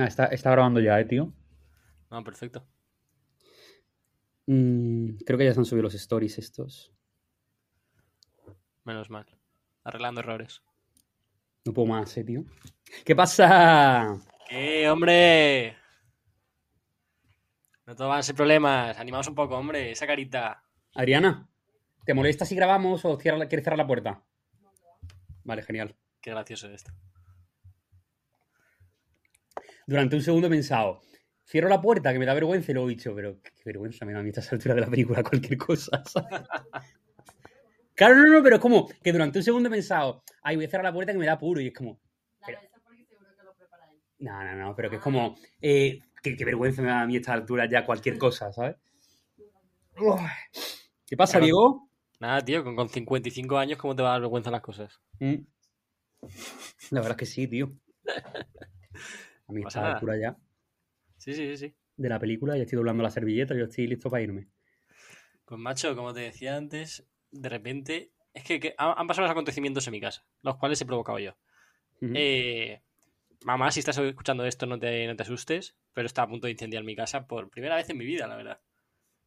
Nah, está, está grabando ya, eh, tío. Ah, perfecto. Mm, creo que ya se han subido los stories estos. Menos mal. Arreglando errores. No puedo más, eh, tío. ¿Qué pasa? ¡Eh, hombre! No todo van a ser problemas. Animaos un poco, hombre. Esa carita. Adriana, ¿te molesta si grabamos o cierra quieres cerrar la puerta? Vale, genial. Qué gracioso esto. Durante un segundo he pensado, cierro la puerta, que me da vergüenza, y luego he dicho, pero qué, vergüenza me da a mí a esta altura de la película cualquier cosa. ¿sabes? claro, no, no, pero es como que durante un segundo he pensado, ay, voy a cerrar la puerta que me da puro, y es como, Claro, eso porque seguro que lo preparáis. no, no, no, pero que es como, eh, qué, qué vergüenza me da a mí a esta altura ya cualquier cosa, ¿sabes? Uf. ¿Qué pasa, Claro. Diego? Nada, tío, con, con 55 años, ¿cómo te va a dar vergüenza las cosas? Mm. La verdad es que sí, tío. A mí a nada. altura ya Sí, sí, sí, sí. de la película, ya estoy doblando la servilleta, yo estoy listo para irme. Pues macho, como te decía antes, de repente. Es que, que han han pasado los acontecimientos en mi casa, los cuales he provocado yo. Eh, mamá, si estás escuchando esto, no te, no te asustes, pero está a punto de incendiar mi casa por primera vez en mi vida, la verdad.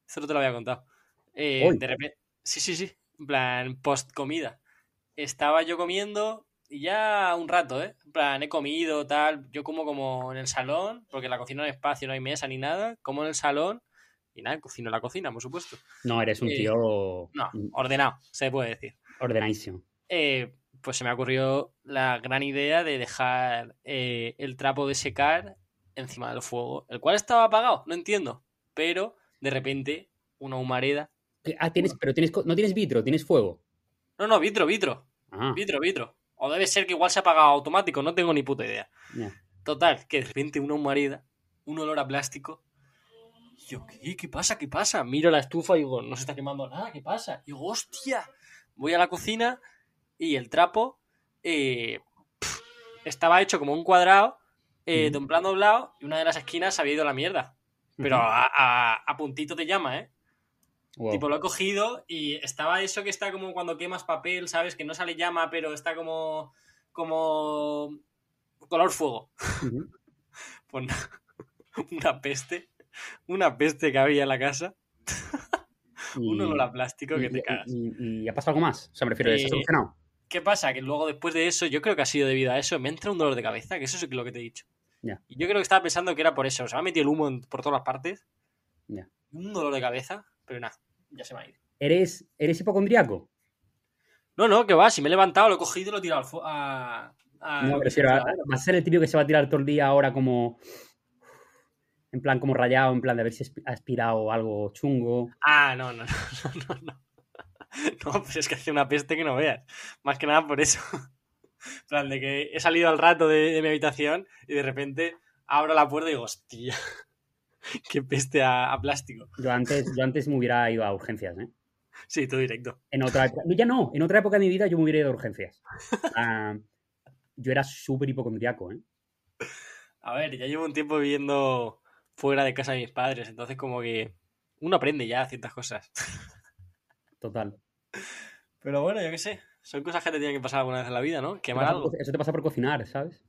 Esto no te lo había contado. Eh, de repente. Sí, sí, sí. En plan, post comida. Estaba yo comiendo y ya un rato, ¿eh? En plan, he comido, tal. Yo como como en el salón, porque en la cocina no hay espacio, no hay mesa ni nada. Como en el salón y nada, cocino en la cocina, por supuesto. No, eres un eh, tío No, mm, ordenado, se puede decir. ordenadísimo. Eh, pues se me ocurrió la gran idea de dejar eh, el trapo de secar encima del fuego, el cual estaba apagado, no entiendo. Pero de repente, una humareda. Ah, tienes, pero tienes, no tienes vitro, tienes fuego. No, no, vitro, vitro, Ah, vitro, vitro. O debe ser que igual se ha apagado automático, no tengo ni puta idea. Total, que de repente una humareda, un olor a plástico. Y yo, ¿qué? ¿Qué pasa? ¿Qué pasa? Miro la estufa y digo, no se está quemando nada, ¿qué pasa? Y digo, hostia. Voy a la cocina y el trapo eh, estaba hecho como un cuadrado, eh, de un plan doblado, y una de las esquinas había ido a la mierda. Pero a, a- a puntito te llama, ¿eh? Wow. Tipo, lo he cogido y estaba eso que está como cuando quemas papel, ¿sabes? Que no sale llama, pero está como. como. color fuego. Pues una peste. Una peste que había en la casa. Un olor a plástico que y- te y- cagas. y- y ha pasado algo más? O sea, me refiero, ¿está Eh, solucionado? ¿Qué pasa? Que luego después de eso, yo creo que ha sido debido a eso, me entra un dolor de cabeza, que eso es lo que te he dicho. Ya. Y yo creo que estaba pensando que era por eso. Se me ha metido el humo por todas las partes. Ya. Un dolor de cabeza, pero nada, ya se me ha ido. ¿Eres, ¿Eres hipocondriaco? No, no, que va, si me he levantado, lo he cogido y lo he tirado a, a- No, me refiero a, va a ser el típico que se va a tirar todo el día ahora como... En plan, como rayado, en plan de haber si ha aspirado algo chungo. Ah, no, no, no, no, no. No, pues es que hace una peste que no veas. Más que nada por eso. En plan, de que he salido al rato de, de mi habitación y de repente abro la puerta y digo, hostia, qué peste a, a plástico. Yo antes, yo antes me hubiera ido a urgencias, ¿eh? Sí, tú directo. En otra Ya no, en otra época de mi vida yo me hubiera ido a urgencias. Ah, yo era súper hipocondriaco, ¿eh? A ver, ya llevo un tiempo viviendo fuera de casa de mis padres, entonces como que uno aprende ya ciertas cosas. Total. Pero bueno, yo qué sé, son cosas que te tienen que pasar alguna vez en la vida, ¿no? Eso Quemar pasa algo. por- Eso te pasa por cocinar, ¿sabes?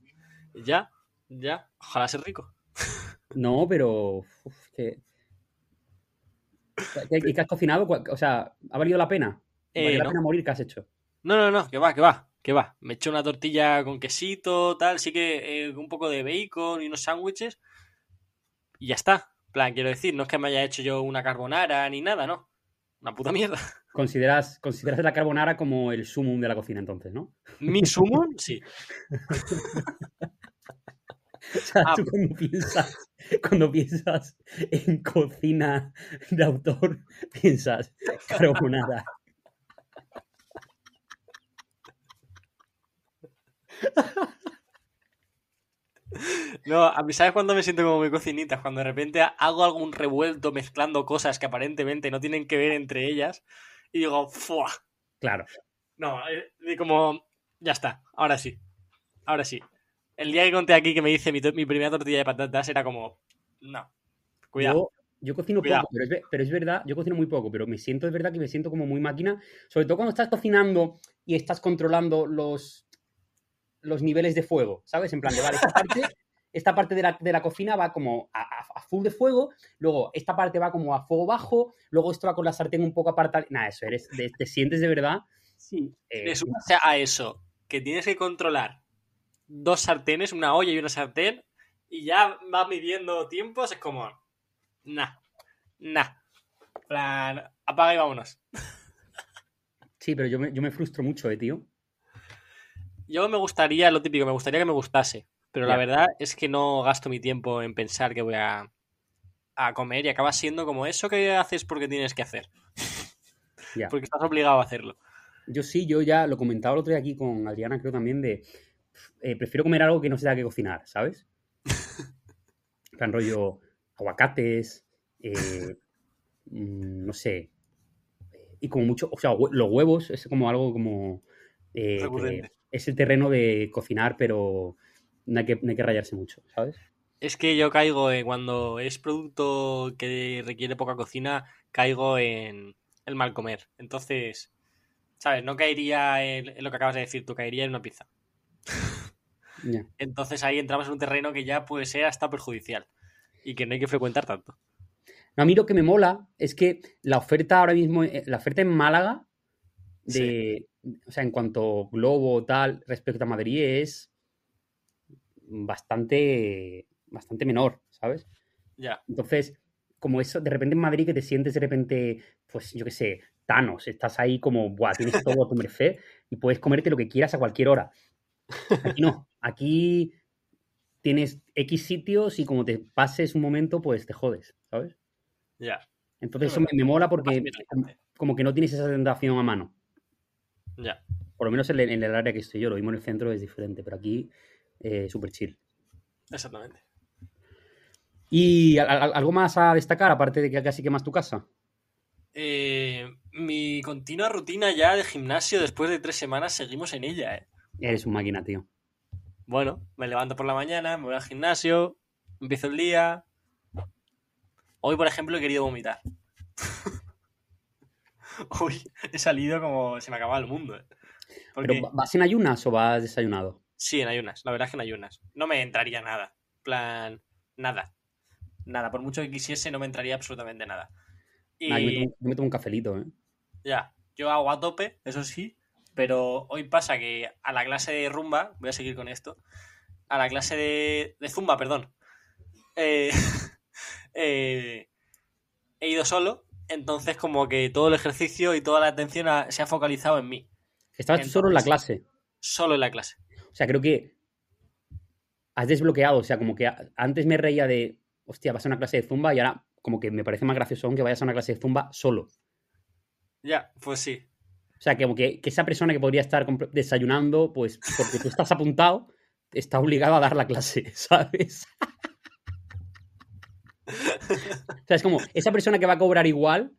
Ya, ya, ojalá ser rico. No, pero. uf, que... ¿Qué, qué- has cocinado? ¿Cuál- O sea, ¿ha valido la pena? ¿Valió Eh, la no. pena morir? ¿Qué has hecho? No, no, no, que va, que va, que va. Me eché una tortilla con quesito, tal, sí que eh, un poco de bacon y unos sándwiches. Y ya está. En plan, quiero decir, no es que me haya hecho yo una carbonara ni nada, no. Una puta mierda. ¿Consideras, consideras la carbonara como el sumum de la cocina, entonces, ¿no? Mi summon, sí. O sea, Ah. tú cuando piensas, cuando piensas en cocina de autor, piensas carbonara. No, a mí, ¿sabes cuándo me siento como mi cocinita? Cuando de repente hago algún revuelto mezclando cosas que aparentemente no tienen que ver entre ellas y digo, ¡fua! Claro. No, eh, y como, ya está, ahora sí, ahora sí. El día que conté aquí que me hice mi, primera tortilla de patatas era como, no, cuidado. Yo, yo cocino Cuidado. poco, pero es, pero es verdad, yo cocino muy poco, pero me siento, es verdad que me siento como muy máquina, sobre todo cuando estás cocinando y estás controlando los, los niveles de fuego, ¿sabes? En plan de, vale, esta parte, esta parte de la, de la cocina va como a, a- a full de fuego, luego esta parte va como a fuego bajo, luego esto va con la sartén un poco apartada. Nada, eso, eres, te, te sientes de verdad. Sí. eh, sumas a eso que tienes que controlar dos sartenes, una olla y una sartén, y ya vas midiendo tiempos, es como. Nah. Nah. Plan, apaga y vámonos. sí, pero yo me, yo me frustro mucho, eh, tío. Yo me gustaría, lo típico, me gustaría que me gustase. Pero la verdad es que no gasto mi tiempo en pensar que voy a, a comer y acaba siendo como eso que haces porque tienes que hacer. Ya. Porque estás obligado a hacerlo. Yo sí, yo ya lo comentaba el otro día aquí con Adriana, creo también, de eh, prefiero comer algo que no se tenga que cocinar, ¿sabes? Plan rollo aguacates, eh, mm, no sé. Y como mucho, o sea, los huevos es como algo como... eh, que es el terreno de cocinar, pero no hay que, no hay que rayarse mucho, ¿sabes? Es que yo caigo en cuando es producto que requiere poca cocina, caigo en el mal comer. Entonces, ¿sabes? No caería en, en lo que acabas de decir, tú caería en una pizza. Entonces ahí entramos en un terreno que ya puede ser hasta perjudicial y que no hay que frecuentar tanto. No, a mí lo que me mola es que la oferta ahora mismo, eh, la oferta en Málaga, de, o sea, en cuanto globo tal, respecto a Madrid, es bastante, bastante menor, ¿sabes? Ya, Entonces, como eso, de repente en Madrid que te sientes de repente, pues yo qué sé, Thanos, estás ahí como, buah, tienes todo a tu merced y puedes comerte lo que quieras a cualquier hora. Aquí no, aquí tienes X sitios y como te pases un momento, pues te jodes, ¿sabes? ya, Entonces Es eso me, me mola porque como, que no tienes esa tentación a mano. ya. Por lo menos en el, en el área que estoy yo, lo mismo en el centro es diferente, pero aquí eh, súper chill. Exactamente. ¿Y a- a- algo más a destacar, aparte de que casi quemas tu casa? Eh, mi continua rutina ya de gimnasio después de tres semanas seguimos en ella, ¿eh? Eres un máquina, tío. Bueno, me levanto por la mañana, me voy al gimnasio, empiezo el día. Hoy, por ejemplo, he querido vomitar. Hoy he salido como se me acababa el mundo. ¿eh? Porque ¿Pero va- vas en ayunas o vas desayunado? sí, en ayunas. La verdad es que en ayunas. No me entraría nada. plan, nada. Nada. Por mucho que quisiese, no me entraría absolutamente nada. Y Nah, yo, me tomo, yo me tomo un cafelito, ¿eh? ya, yo hago a tope, eso sí. Pero hoy pasa que a la clase de rumba, voy a seguir con esto, a la clase de, de zumba, perdón, eh, eh, he ido solo, entonces como que todo el ejercicio y toda la atención ha- se ha focalizado en mí, Estabas tú solo en la Entonces- clase. solo en la clase. O sea, creo que has desbloqueado. O sea, como que antes me reía de, hostia, vas a una clase de zumba y ahora como que me parece más gracioso aún que vayas a una clase de zumba solo. Ya, pues sí. O sea, como que, que esa persona que podría estar desayunando, pues porque tú estás apuntado, está obligado a dar la clase, ¿sabes? o sea, es como esa persona que va a cobrar igual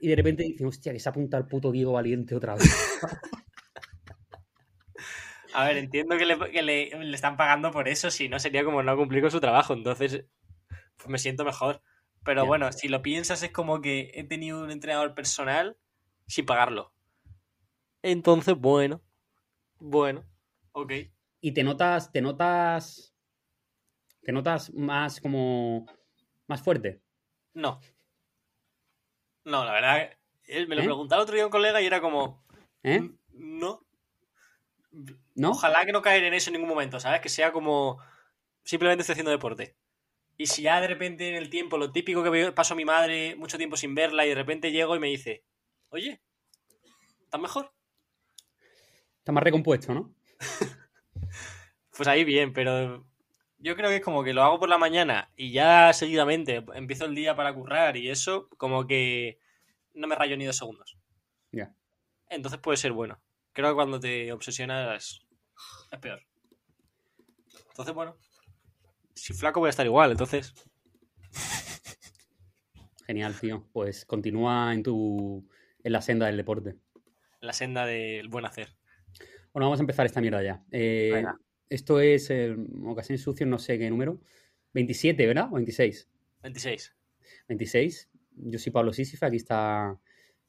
y de repente dice, hostia, que se ha apuntado el puto Diego Valiente otra vez. A ver, entiendo que, le, que le- le están pagando por eso, si no sería como no cumplir con su trabajo, entonces pues me siento mejor. Pero Ya. bueno, si lo piensas es como que he tenido un entrenador personal sin pagarlo. Entonces, bueno, bueno, ok. Y te notas, te notas, te notas más como, más fuerte. No. No, la verdad, él me lo ¿Eh? preguntaba el otro día un colega y era como, ¿Eh? "Mm, no. ¿No? Ojalá que no caer en eso en ningún momento, ¿sabes? Que sea como simplemente estoy haciendo deporte. Y si ya de repente en el tiempo, lo típico que paso a mi madre mucho tiempo sin verla y de repente llego y me dice, oye, ¿estás mejor? Está más recompuesto, ¿no? Pues ahí bien, pero yo creo que es como que lo hago por la mañana y ya seguidamente empiezo el día para currar y eso, como que no me rayo ni dos segundos. Ya. Entonces puede ser bueno. Creo que cuando te obsesionas es peor. Entonces, bueno. Si flaco voy a estar igual, entonces. Genial, tío. Pues continúa en tu, en la senda del deporte. La senda del buen hacer. Bueno, vamos a empezar esta mierda ya. Eh, esto es el Ocasiones Sucios, no sé qué número. 27, ¿verdad? ¿O 26? 26. 26. Yo soy Pablo Sísifa, aquí está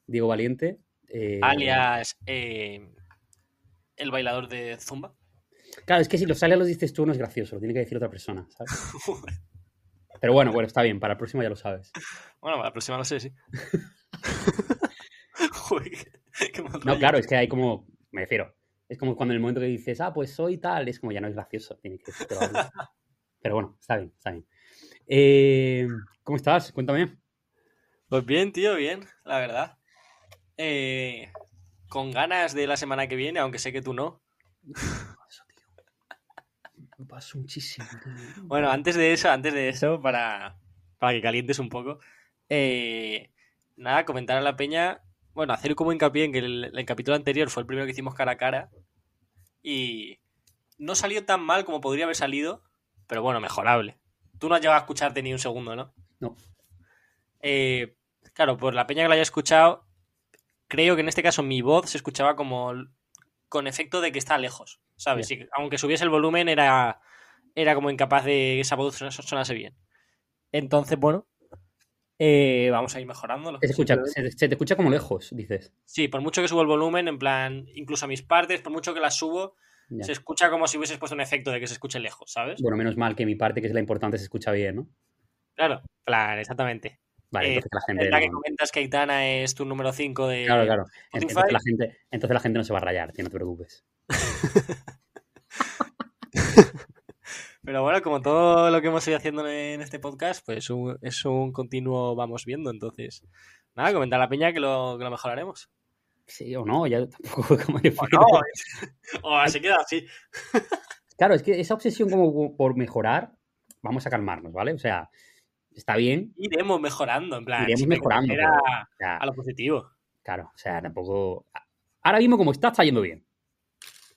Diego Valiente. eh, Alias eh, el bailador de Zumba. Claro, es que si los alias los dices tú no es gracioso, lo tiene que decir otra persona, ¿sabes? Pero bueno, bueno, está bien, para el próximo ya lo sabes. bueno, la próxima no sé, sí. Joder, qué- qué mal No, claro, es que hay como, me refiero, es como cuando en el momento que dices, ah, pues soy tal, es como ya no es gracioso, tiene que. Pero bueno, está bien, está bien. Eh, ¿Cómo estás? Cuéntame. Pues bien, tío, bien, la verdad. Eh, con ganas de la semana que viene, aunque sé que tú no. Eso, tío. Me paso muchísimo, tío. Bueno, antes de eso, antes de eso, para, para que calientes un poco, eh, nada, comentar a la peña, bueno, hacer como hincapié en que el, el capítulo anterior fue el primero que hicimos cara a cara y no salió tan mal como podría haber salido, pero bueno, mejorable. Tú no has llegado a escucharte ni un segundo, ¿no? No. Eh, claro, por la peña que lo haya escuchado, creo que en este caso mi voz se escuchaba como con efecto de que está lejos, ¿sabes? Aunque subiese el volumen era, era como incapaz de que esa voz son- sonase bien. Entonces, bueno, eh, vamos a ir mejorándolo. Se, escucha, se, se te escucha como lejos, dices. Sí, por mucho que subo el volumen, en plan, incluso a mis partes, por mucho que las subo, Ya. se escucha como si hubieses puesto un efecto de que se escuche lejos, ¿sabes? Bueno, menos mal que mi parte, que es la importante, se escucha bien, ¿no? Claro, plan, exactamente. Vale, Eh, entonces la Es gente. la que no- comentas que Aitana es tu número 5 de Claro, claro. Entonces la, gente, entonces la gente no se va a rayar, tío, no te preocupes. Pero bueno, como todo lo que hemos ido haciendo en este podcast, pues un- es un continuo vamos viendo. Entonces, nada, comentar a la peña que lo, que lo mejoraremos. Sí o no, ya tampoco como O no, o se queda así. Claro, es que esa obsesión como por mejorar, vamos a calmarnos, ¿vale? O sea, está bien, Iremos mejorando, en plan. iremos mejorando. pero, a, o sea, a lo positivo. claro, o sea, tampoco. Ahora mismo, como está, está yendo bien.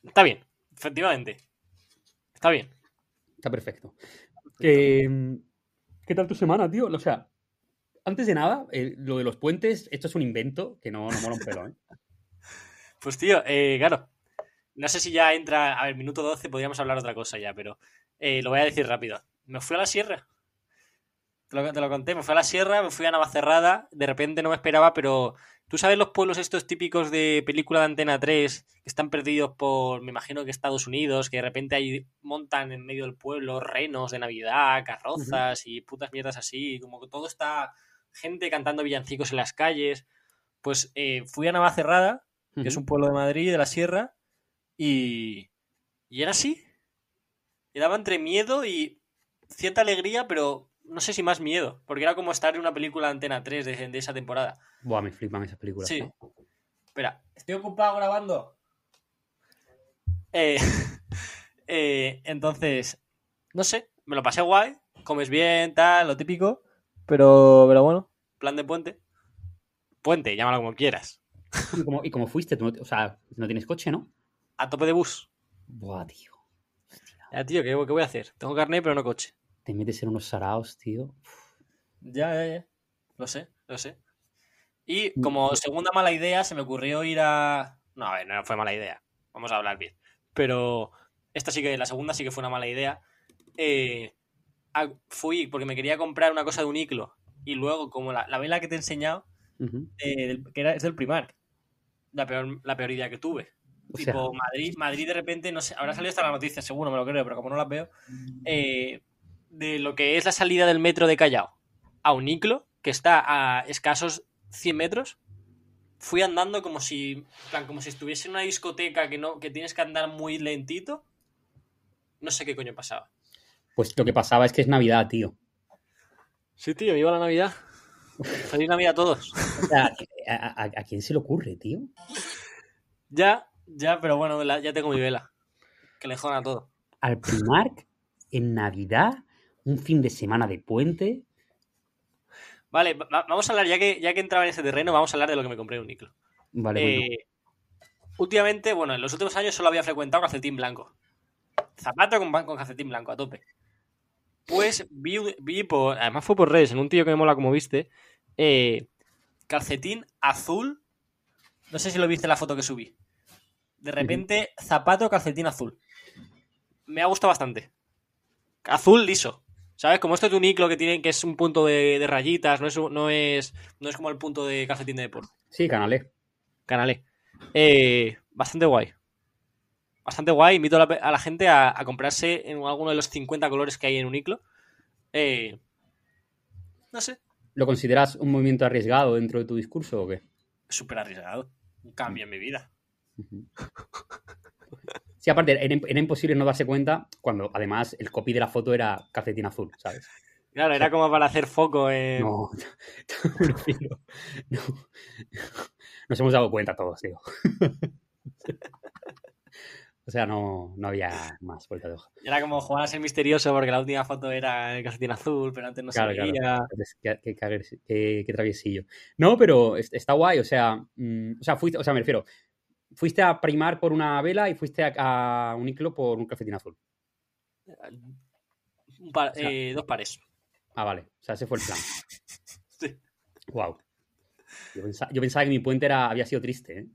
Está bien, efectivamente. Está bien. Está perfecto. Que, ¿Qué tal tu semana, tío? O sea, antes de nada, eh, lo de los puentes, esto es un invento que no, no mola un pelo, ¿eh? Pues tío, eh, claro. No sé si ya entra. A ver, minuto 12 podríamos hablar otra cosa ya, pero eh, lo voy a decir rápido. Me fui a la sierra. Te lo, te lo conté, me fui a la sierra, me fui a Navacerrada, de repente no me esperaba, pero tú sabes los pueblos estos típicos de película de Antena 3 que están perdidos por, me imagino que Estados Unidos, que de repente ahí montan en medio del pueblo renos de Navidad, carrozas y putas mierdas así, como que todo está gente cantando villancicos en las calles. Pues eh, fui a Navacerrada, que es un pueblo de Madrid, de la sierra, y, y era así. Y daba entre miedo y cierta alegría, pero no sé si más miedo, porque era como estar en una película de Antena 3 de, de esa temporada. Buah, me flipan esas películas. Sí. ¿no? Espera, estoy ocupado grabando. Eh, eh, entonces, no sé, me lo pasé guay, comes bien, tal, lo típico, pero, pero bueno, plan de puente. Puente, llámalo como quieras. ¿Y cómo, y cómo fuiste? Tú no o sea, no tienes coche, ¿no? A tope de bus. Buah, tío. Ya, tío, ¿qué, qué voy a hacer? Tengo carnet, pero no coche. Te metes en unos saraos, tío. Ya, ya, ya. Lo sé, lo sé. Y como segunda mala idea, se me ocurrió ir a. No, a ver, no fue mala idea. Vamos a hablar bien. Pero esta sí que, la segunda sí que fue una mala idea. Eh, a- fui porque me quería comprar una cosa de un iclo. Y luego, como la, la vela que te he enseñado, eh, que era, es del Primark. La peor, la peor idea que tuve. O sea, Tipo, Madrid, Madrid de repente, no sé, habrá salido hasta la noticia, seguro, me lo creo, pero como no las veo, eh, de lo que es la salida del metro de Callao a Uniclo, que está a escasos 100 metros, fui andando como si, plan, como si estuviese en una discoteca que, no, que tienes que andar muy lentito. No sé qué coño pasaba. pues lo que pasaba es que es Navidad, tío. Sí, tío, viva la Navidad. Feliz Navidad a todos. O sea, ¿a, a- a quién se le ocurre, tío? Ya, ya, pero bueno, la- ya tengo mi vela. Que le jodan a todo. Al Primark, en Navidad, un fin de semana de puente. Vale, va- vamos a hablar, ya que, ya que entraba en ese terreno, vamos a hablar de lo que me compré en Uniclo. Vale, bueno. Eh, últimamente, bueno, en los últimos años solo había frecuentado calcetín blanco. Zapato con, con calcetín blanco, a tope. Pues vi, vi por. Además fue por redes, en un tío que me mola como viste. eh, calcetín azul. No sé si lo viste en la foto que subí. De repente, zapato, calcetín azul. Me ha gustado bastante. Azul liso. ¿Sabes? Como este tuniclo que tiene, que es un punto de, de rayitas, no es, no, es, no es como el punto de calcetín de deporte. Sí, canalé. Canalé. Eh, bastante guay. bastante guay. Invito a la, a la gente a, a comprarse en alguno de los 50 colores que hay en Uniqlo. Eh, no sé, ¿Lo consideras un movimiento arriesgado dentro de tu discurso o qué? súper arriesgado. Un cambio en mi vida. Ujú. Sí, aparte, era, era imposible no darse cuenta cuando además el copy de la foto era calcetín azul, ¿sabes? Claro, era como para hacer foco en... No, no. Nos hemos dado cuenta todos, digo. O sea, no, no había más vuelta de hoja. Era como jugar a ser misterioso porque la última foto era el calcetín azul, pero antes no Claro, se veía. Qué, qué, qué- qué traviesillo. No, pero es- está guay, o sea, mm, o sea, fuiste, o sea, me refiero, fuiste a primar por una vela y fuiste a, a Uniqlo por un calcetín azul. Un par- sea- eh, dos pares. Ah, vale, o sea, ese fue el plan. Sí. Wow. Yo pensaba, yo pensaba que mi puente era, había sido triste, ¿eh?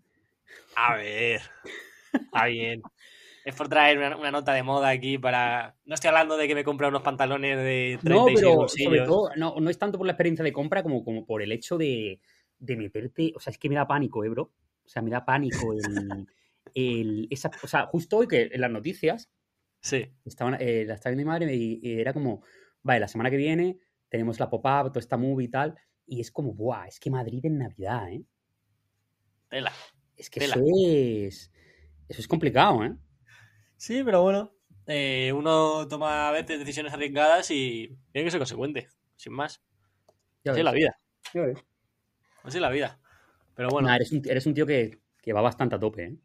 A ver. Está bien. Es por traer una, una nota de moda aquí para. No estoy hablando de que me compre unos pantalones de 36 No, pero sobre bolsillos. todo, no, no es tanto por la experiencia de compra como, como por el hecho de, de meterte. O sea, es que me da pánico, ¿eh, bro? O sea, me da pánico el. el esa, o sea, justo hoy que en las noticias Sí. estaban, eh, la estaba viendo mi madre y, y era como, vale, la semana que viene tenemos la pop-up, toda esta movie y tal. Y es como, buah, es que Madrid en Navidad, ¿eh? Tela. Es que Tela. eso es. Eso es complicado, ¿eh? Sí, pero bueno. eh, uno toma a veces decisiones arriesgadas y tiene que ser consecuente. Sin más. Así es la vida. Así es la vida. Pero bueno. Nah, eres, un, eres un tío que, que va bastante a tope, ¿eh?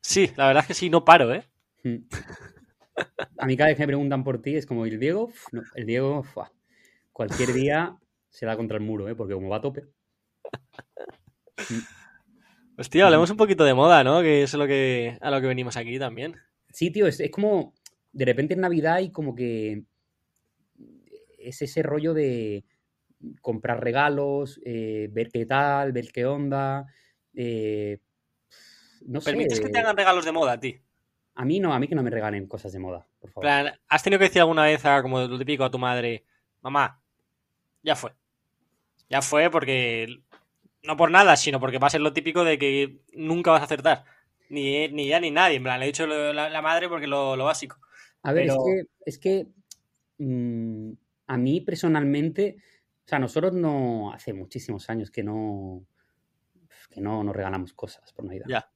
Sí, la verdad es que sí, no paro, ¿eh? Mm. A mí cada vez que me preguntan por ti es como, ¿y el Diego? No, el Diego, cualquier día se da contra el muro, ¿eh? Porque como va a tope. Hostia, hablemos un poquito de moda, ¿no? Que es lo que, a lo que venimos aquí también. Sí, tío, es, es como, de repente es Navidad y como que es ese rollo de comprar regalos, eh, ver qué tal, ver qué onda. eh, no sé. ¿Permites que te hagan regalos de moda a ti? A mí no, a mí que no me regalen cosas de moda, por favor. plan, ¿has tenido que decir alguna vez, a, como lo típico, a tu madre, mamá, ya fue? Ya fue porque, no por nada, sino porque va a ser lo típico de que nunca vas a acertar. Ni, ni ya ni nadie. En plan, le he dicho lo- la, la madre porque lo, lo básico. A ver, Pero- es que, es que mm, a mí personalmente, o sea, nosotros no, hace muchísimos años que no, que no nos regalamos cosas por Navidad, Ya.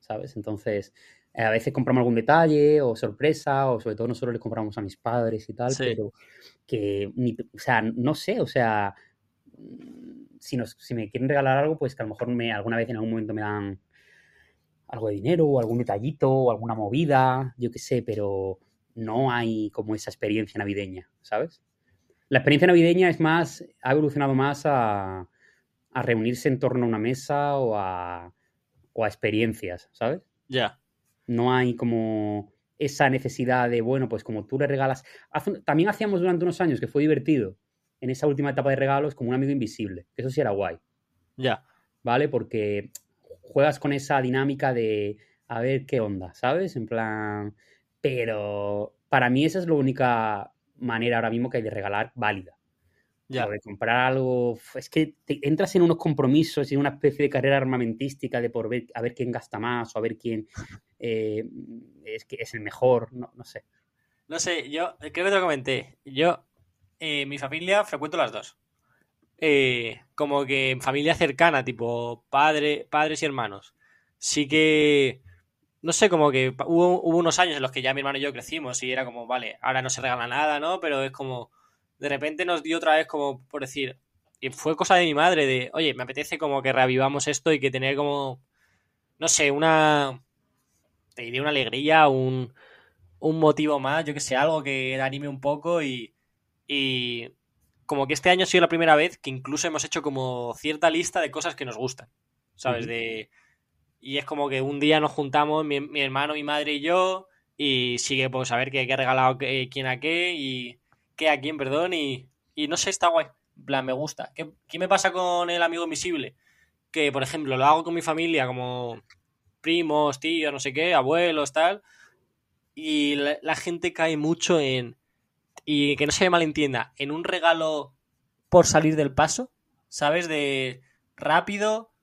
¿sabes? Entonces, eh, a veces compramos algún detalle o sorpresa, o sobre todo nosotros le compramos a mis padres y tal, Sí. pero que, ni- o sea, no sé, o sea, si, nos, si me quieren regalar algo, pues que a lo mejor me, alguna vez en algún momento me dan algo de dinero o algún detallito o alguna movida, yo qué sé, pero no hay como esa experiencia navideña, ¿sabes? La experiencia navideña es más, ha evolucionado más a, a reunirse en torno a una mesa o a, o a experiencias, ¿sabes? Ya. No hay como esa necesidad de, bueno, pues como tú le regalas. También hacíamos durante unos años que fue divertido en esa última etapa de regalos como un amigo invisible, que eso sí era guay. Ya. ¿vale? Porque juegas con esa dinámica de a ver qué onda, ¿sabes? En plan, pero para mí esa es la única manera ahora mismo que hay de regalar válida. Ya. De comprar algo, es que te entras en unos compromisos y en una especie de carrera armamentística de por ver, a ver quién gasta más o a ver quién eh, es, que es el mejor, no, no sé. No sé, yo creo que te lo comenté. Yo, eh, mi familia, frecuento las dos. Eh, como que en familia cercana, tipo padre, padres y hermanos. Sí que, no sé, como que hubo, hubo unos años en los que ya mi hermano y yo crecimos y era como, vale, ahora no se regala nada, ¿no? Pero es como, de repente nos dio otra vez como, por decir, y fue cosa de mi madre de, oye, me apetece como que reavivamos esto y que tener como, no sé, una, te diría una alegría, un, un motivo más, yo que sé, algo que anime un poco y, y como que este año ha sido la primera vez que incluso hemos hecho como cierta lista de cosas que nos gustan, ¿sabes? De, y es como que un día nos juntamos, mi, mi hermano, mi madre y yo, y sigue pues a ver qué, ha regalado quién a qué y qué a quién, perdón, y, y no sé, está guay, en plan, me gusta. ¿Qué, qué me pasa con el amigo invisible? Que, por ejemplo, lo hago con mi familia, como primos, tíos, no sé qué, abuelos, tal, y la, la gente cae mucho en. Y que no se me malentienda, en un regalo por salir del paso, ¿sabes? De rápido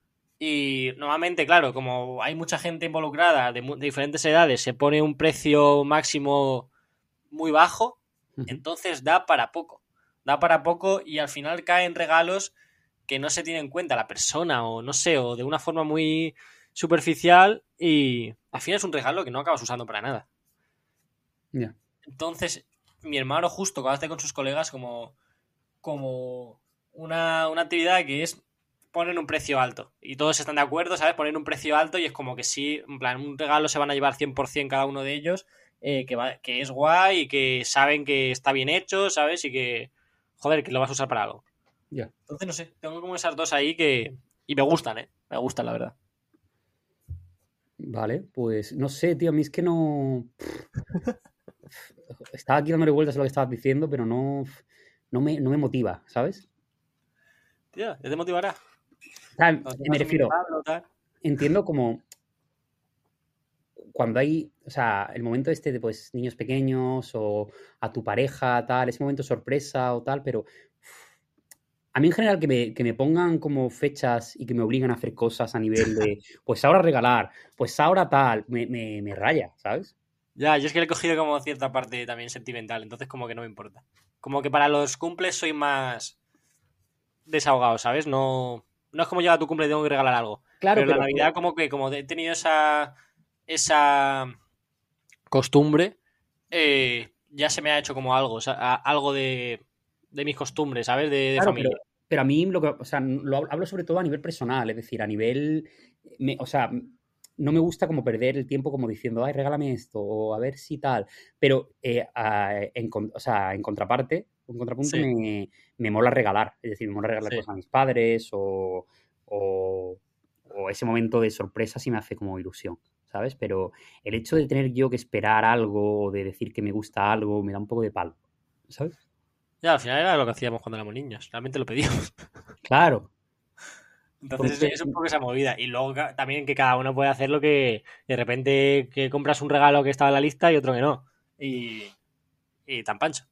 Y normalmente, claro, como hay mucha gente involucrada de, diferentes edades, se pone un precio máximo muy bajo, entonces da para poco. Da para poco y al final caen regalos que no se tiene en cuenta la persona o no sé, o de una forma muy superficial y al final es un regalo que no acabas usando para nada. Entonces, mi hermano justo hace con sus colegas como, como una, una actividad que es poner un precio alto. Y todos están de acuerdo, ¿sabes? Poner un precio alto y es como que sí, en plan, un regalo se van a llevar 100% cada uno de ellos, eh, que, va, que es guay y que saben que está bien hecho, ¿sabes? Y que, joder, que lo vas a usar para algo. Ya. Entonces, no sé, tengo como esas dos ahí que... Y me gustan, ¿eh? Me gustan, la verdad. Vale, pues no sé, tío, a mí es que no. Estaba aquí dándole vueltas a lo que estabas diciendo, pero no, no, me, no me motiva, ¿sabes? Tío, ya te motivará. Me refiero, entiendo como cuando hay, o sea, el momento este de pues niños pequeños o a tu pareja, tal, ese momento sorpresa o tal, pero a mí en general que me, que me pongan como fechas y que me obligan a hacer cosas a nivel de, pues ahora regalar, pues ahora tal, me, me, me raya, ¿sabes? Ya, yo es que le he cogido como cierta parte también sentimental, entonces como que no me importa. Como que para los cumples soy más desahogado, ¿sabes? No, no es como llega tu cumple y tengo que regalar algo. Claro, pero, la Navidad como que como he tenido esa, esa costumbre, eh, ya se me ha hecho como algo, o sea, a- algo de, de mis costumbres, ¿sabes? De, de Claro, familia. pero, pero a mí lo que, o sea, lo hablo- sobre todo a nivel personal, es decir, a nivel, me- o sea, no me gusta como perder el tiempo como diciendo, ay, regálame esto, o a ver si tal, pero eh, a- en, o sea, en contraparte, en contrapunto Sí. me, me mola regalar, es decir, me mola regalar Sí. cosas a mis padres o, o, o ese momento de sorpresa sí me hace como ilusión, ¿sabes? Pero el hecho de tener yo que esperar algo o de decir que me gusta algo me da un poco de palo, ¿sabes? Ya, al final era lo que hacíamos cuando éramos niños, realmente lo pedíamos. Claro, Entonces Porque- es un poco esa movida. Y luego también que cada uno puede hacer lo que de repente que compras un regalo que estaba en la lista y otro que no. Y, y tan pancho.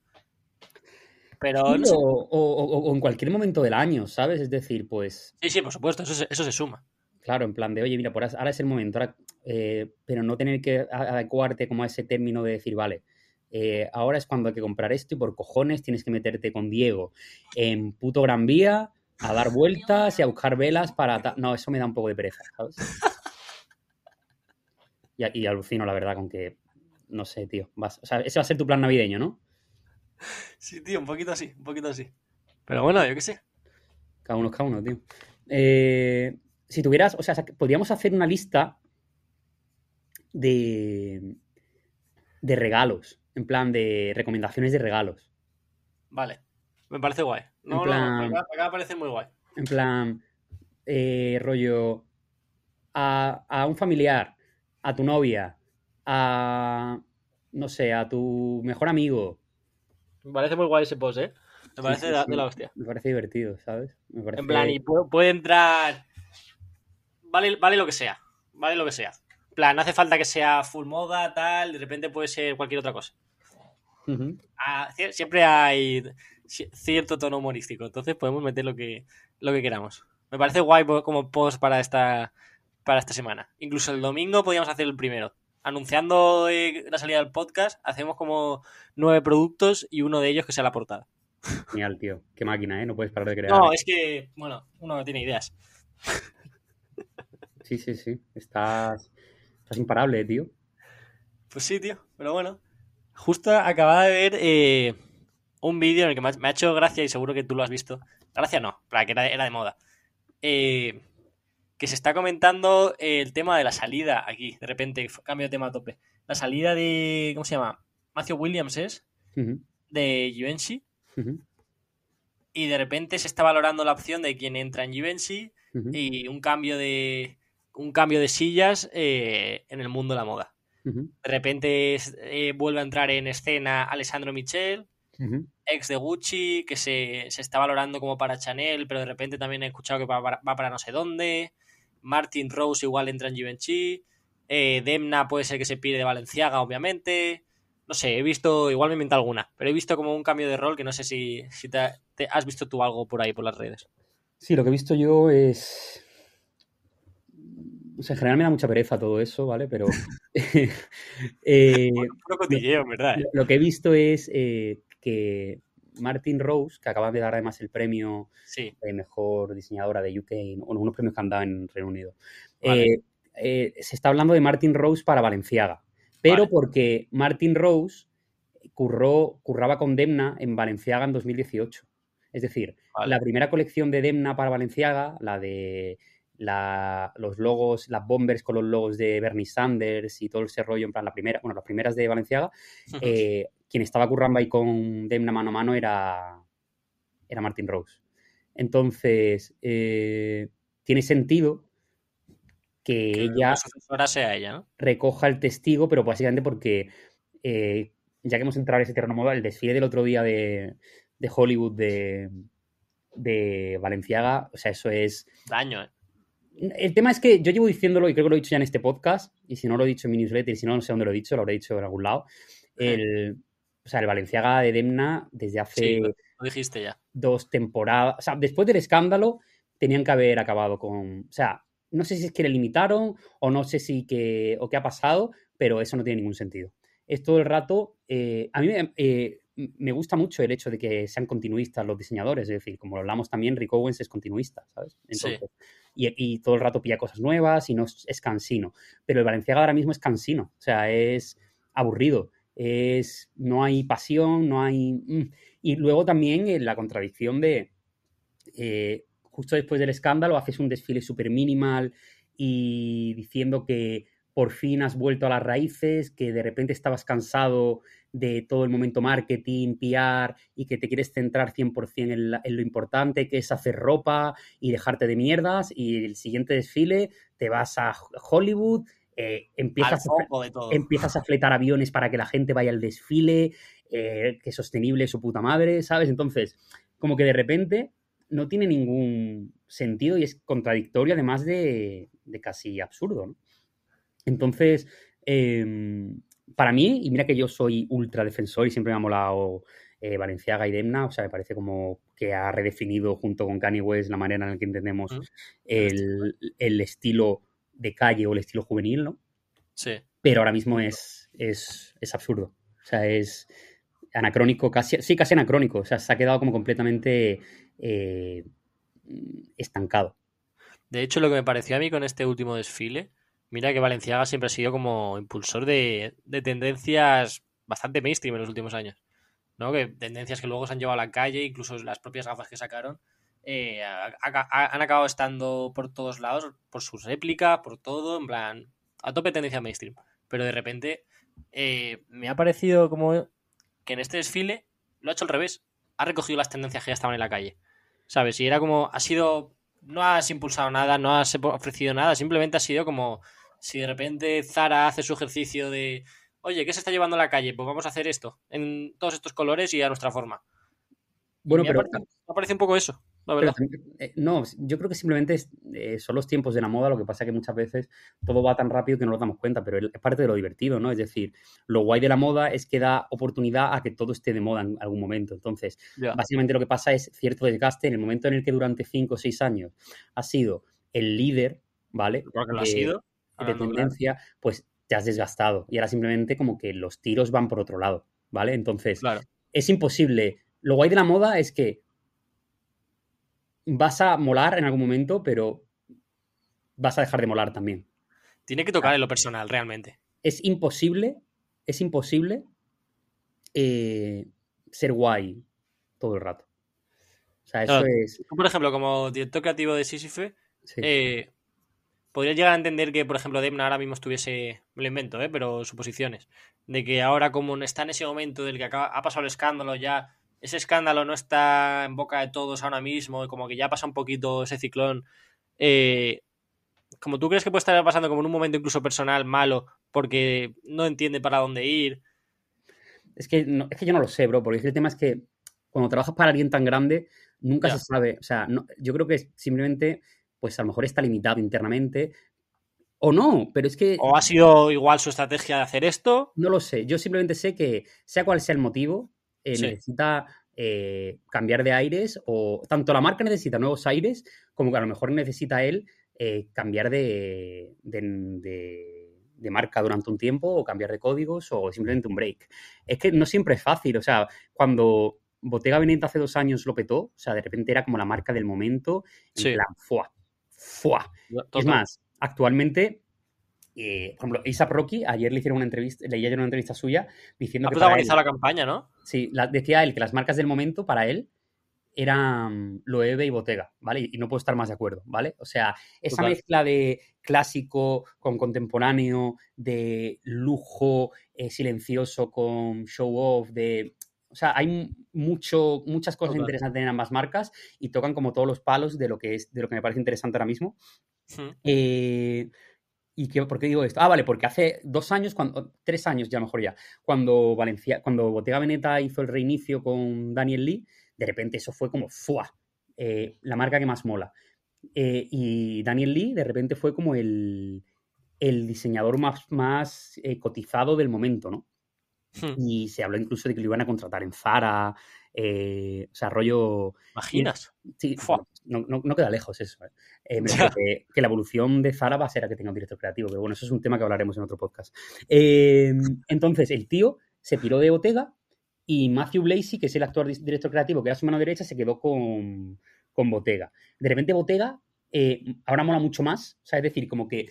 Pero no sé. o, o- o- en cualquier momento del año, ¿sabes? Es decir, pues, Sí, sí, por supuesto, eso se, eso se suma. claro, en plan de, oye, mira, por ahora es el momento, ahora, eh, pero no tener que adecuarte como a ese término de decir, vale, eh, ahora es cuando hay que comprar esto y por cojones tienes que meterte con Diego en puto Gran Vía a dar vueltas y a buscar velas para... No, eso me da un poco de pereza, ¿sabes? Y alucino, la verdad, con que, no sé, tío, vas, o sea, ese va a ser tu plan navideño, ¿no? Sí, tío, un poquito así, un poquito así. Pero bueno, yo qué sé. Cada uno es cada uno, tío. Eh, si tuvieras, o sea, podríamos hacer una lista de, de regalos, en plan de recomendaciones de regalos. Vale. Me parece guay. No, En plan- no, acá, acá me parece muy guay. En plan, eh, rollo, a, a un familiar, a tu novia, a, no sé, a tu mejor amigo. Me parece muy guay ese post, ¿eh? Me parece Sí, de, la- sí. de la hostia. Me parece divertido, ¿sabes? Me parece... En plan, y puede, puede entrar. Vale, vale lo que sea. Vale lo que sea. En plan, no hace falta que sea full moda, tal. De repente puede ser cualquier otra cosa. Ah, siempre hay ci- cierto tono humorístico. Entonces podemos meter lo que, lo que queramos. Me parece guay como post para esta, para esta semana. Incluso el domingo podríamos hacer el primero. Anunciando eh, la salida del podcast, hacemos como nueve productos y uno de ellos que sea la portada. Genial, tío. Qué máquina, ¿eh? No puedes parar de crear. No, es que, bueno, uno no tiene ideas. Sí, sí, sí. Estás, estás imparable, tío. Pues sí, tío, pero bueno. Justo acababa de ver eh, un vídeo en el que me ha, me ha hecho gracia y seguro que tú lo has visto. Gracia no, para que era, era de moda. Eh, que se está comentando el tema de la salida aquí, de repente, cambio de tema a tope. La salida de, ¿cómo se llama? Matthew Williams es, de Givenchy, ujú, y de repente se está valorando la opción de quien entra en Givenchy ujú, y un cambio de, un cambio de sillas eh, en el mundo de la moda. De repente eh, vuelve a entrar en escena Alessandro Michel, ex de Gucci, que se, se está valorando como para Chanel, pero de repente también he escuchado que va para no sé dónde. Martin Rose igual entra en Givenchy. Eh, Demna puede ser que se pide de Valenciaga, obviamente. No sé, he visto, igual me invento alguna, pero he visto como un cambio de rol que no sé si, si te, te- has visto tú algo por ahí por las redes. Sí, lo que he visto yo es. o sea, en general me da mucha pereza todo eso, ¿vale? Pero eh, Puro cotilleo, en verdad. ¿eh? lo que he visto es eh, que Martin Rose, que acaban de dar además el premio Sí, de mejor diseñadora de UK, bueno, unos premios que han dado en Reino Unido. Vale. Eh, eh, se está hablando de Martin Rose para Valenciaga, pero Vale. porque Martin Rose curró, curraba con Demna en Valenciaga en 2018. Es decir, Vale. la primera colección de Demna para Valenciaga, la de la- los logos, las bombers con los logos de Bernie Sanders y todo ese rollo, en plan, la primera, bueno, las primeras de Valenciaga, eh, quien estaba currando ahí con Demna mano a mano era, era Martin Rose. Entonces, eh, tiene sentido que que ella sea ella, ¿no? recoja el testigo, pero básicamente porque, eh, ya que hemos entrado en ese terreno moda, el desfile del otro día de, de Hollywood de, de Valenciaga, o sea, eso es... Daño, ¿eh? El tema es que yo llevo diciéndolo y creo que lo he dicho ya en este podcast, y si no lo he dicho en mi newsletter, y si no, no sé dónde lo he dicho, lo habré dicho en algún lado. El, o sea, el Valenciaga de Demna, desde hace Sí, lo dijiste ya. dos temporadas, o sea, después del escándalo, tenían que haber acabado con, o sea, no sé si es que le limitaron o no sé si que, o qué ha pasado, pero eso no tiene ningún sentido. Es todo el rato, eh, a mí me, eh, me gusta mucho el hecho de que sean continuistas los diseñadores, es decir, como lo hablamos también, Rick Owens es continuista, ¿sabes? Sí. Entonces, y, y todo el rato pilla cosas nuevas y no es, es cansino. Pero el Valenciaga ahora mismo es cansino, o sea, es aburrido, es, no hay pasión, no hay... mm. Y luego también eh, la contradicción de, eh, justo después del escándalo, haces un desfile súper minimal y diciendo que por fin has vuelto a las raíces, que de repente estabas cansado de todo el momento marketing, PR y que te quieres centrar 100% en, lo importante, que es hacer ropa y dejarte de mierdas y el siguiente desfile te vas a Hollywood, eh, empiezas a, foco de todo. empiezas a fletar aviones para que la gente vaya al desfile, eh, que es sostenible su puta madre, ¿sabes? Entonces, como que de repente no tiene ningún sentido y es contradictorio, además de, de casi absurdo, ¿no? Entonces, eh, para mí, y mira que yo soy ultra defensor y siempre me ha molado eh, Valenciaga y Demna, o sea, me parece como que ha redefinido junto con Kanye West la manera en la que entendemos Mm. el, el estilo de calle o el estilo juvenil, ¿no? Sí. pero ahora mismo es, es, es absurdo. O sea, es anacrónico, casi, sí, casi anacrónico. O sea, se ha quedado como completamente eh, estancado. De hecho, lo que me pareció a mí con este último desfile, mira que Valenciaga siempre ha sido como impulsor de, de tendencias bastante mainstream en los últimos años. ¿no? Que tendencias que luego se han llevado a la calle, incluso las propias gafas que sacaron, eh, ha- ha- han acabado estando por todos lados, por sus réplicas, por todo, en plan, a tope tendencia mainstream. Pero de repente eh, me ha parecido como que en este desfile lo ha hecho al revés. Ha recogido las tendencias que ya estaban en la calle. ¿Sabes? Y era como, ha sido, no has impulsado nada, no has ofrecido nada, simplemente ha sido como si de repente Zara hace su ejercicio de, oye, ¿qué se está llevando a la calle? Pues vamos a hacer esto, en todos estos colores y a nuestra forma. Bueno, me, pero, parecido, me ha parecido un poco eso, la pero verdad. también- eh, no, yo creo que simplemente es, eh, son los tiempos de la moda, lo que pasa que muchas veces todo va tan rápido que no nos damos cuenta, pero es parte de lo divertido, ¿no? Es decir, lo guay de la moda es que da oportunidad a que todo esté de moda en algún momento. Entonces, básicamente lo que pasa es cierto desgaste en el momento en el que durante 5 o 6 años ha sido el líder, ¿vale? Porque lo ha de- sido. de claro. tendencia, pues te has desgastado. Y ahora simplemente como que los tiros van por otro lado, ¿vale? Entonces, Claro. es imposible. Lo guay de la moda es que vas a molar en algún momento, pero vas a dejar de molar también. Tiene que tocar en lo personal, realmente. Es imposible, es imposible eh, ser guay todo el rato. O sea, eso es... Tú, por ejemplo, como director creativo de Sísife, sí. eh, podrías llegar a entender que, por ejemplo, Demna ahora mismo estuviese, me lo invento, ¿eh? pero suposiciones, de que ahora como está en ese momento del que acaba- ha pasado el escándalo, ya ese escándalo no está en boca de todos ahora mismo, y como que ya pasa un poquito ese ciclón, eh, como tú crees que puede estar pasando como en un momento incluso personal malo, porque no entiende para dónde ir, Es que, no- es que yo no lo sé, bro, porque el tema es que cuando trabajas para alguien tan grande, nunca se sabe. O sea, no- yo creo que simplemente, pues a lo mejor está limitado internamente. O no, pero es que o ha sido igual su estrategia de hacer esto, no lo sé. Yo simplemente sé que, sea cual sea el motivo, eh, Sí. necesita eh, cambiar de aires o tanto la marca necesita nuevos aires como que a lo mejor necesita él eh, cambiar de, de, de- de marca durante un tiempo o cambiar de códigos o simplemente un break. Es que no siempre es fácil, o sea, cuando Bottega Veneta hace dos años lo petó, o sea, de repente era como la marca del momento, en Sí. plan, ¡fua! ¡fua! Es más, actualmente, eh, por ejemplo, ASAP Rocky, ayer le hicieron una entrevista, leía yo una entrevista suya diciendo Ha que para él, protagonizado la campaña, ¿no? sí, la- decía él que las marcas del momento para él eran Loewe y Bottega, ¿vale? Y no puedo estar más de acuerdo, ¿vale? O sea, esa Total. mezcla de clásico con contemporáneo, de lujo eh, silencioso con show off, de... O sea, hay mu- mucho, muchas cosas Total. interesantes en ambas marcas y tocan como todos los palos de lo que es, de lo que me parece interesante ahora mismo. Mm. Eh, ¿Y qué, por qué digo esto? Ah, vale, porque hace dos años, cuando, tres años ya mejor ya, cuando Valencia, cuando Bottega Veneta hizo el reinicio con Daniel Lee, de repente eso fue como ¡fua! Eh, la marca que más mola. Eh, y Daniel Lee de repente fue como el, el diseñador más, más eh, cotizado del momento, ¿no? Mm. Y se habló incluso de que lo iban a contratar en Zara, eh, o sea, rollo... ¿Imaginas? Sí, no, no- no queda lejos eso. ¿eh? Eh, que, que la evolución de Zara va a ser a que tenga un director creativo, pero bueno, eso es un tema que hablaremos en otro podcast. Eh, entonces, el tío se piró de Bottega y Matthew Blasey, que es el actual director creativo, que era su mano derecha, se quedó con, con Bottega. De repente, Bottega eh, ahora mola mucho más, o sea, es decir, como que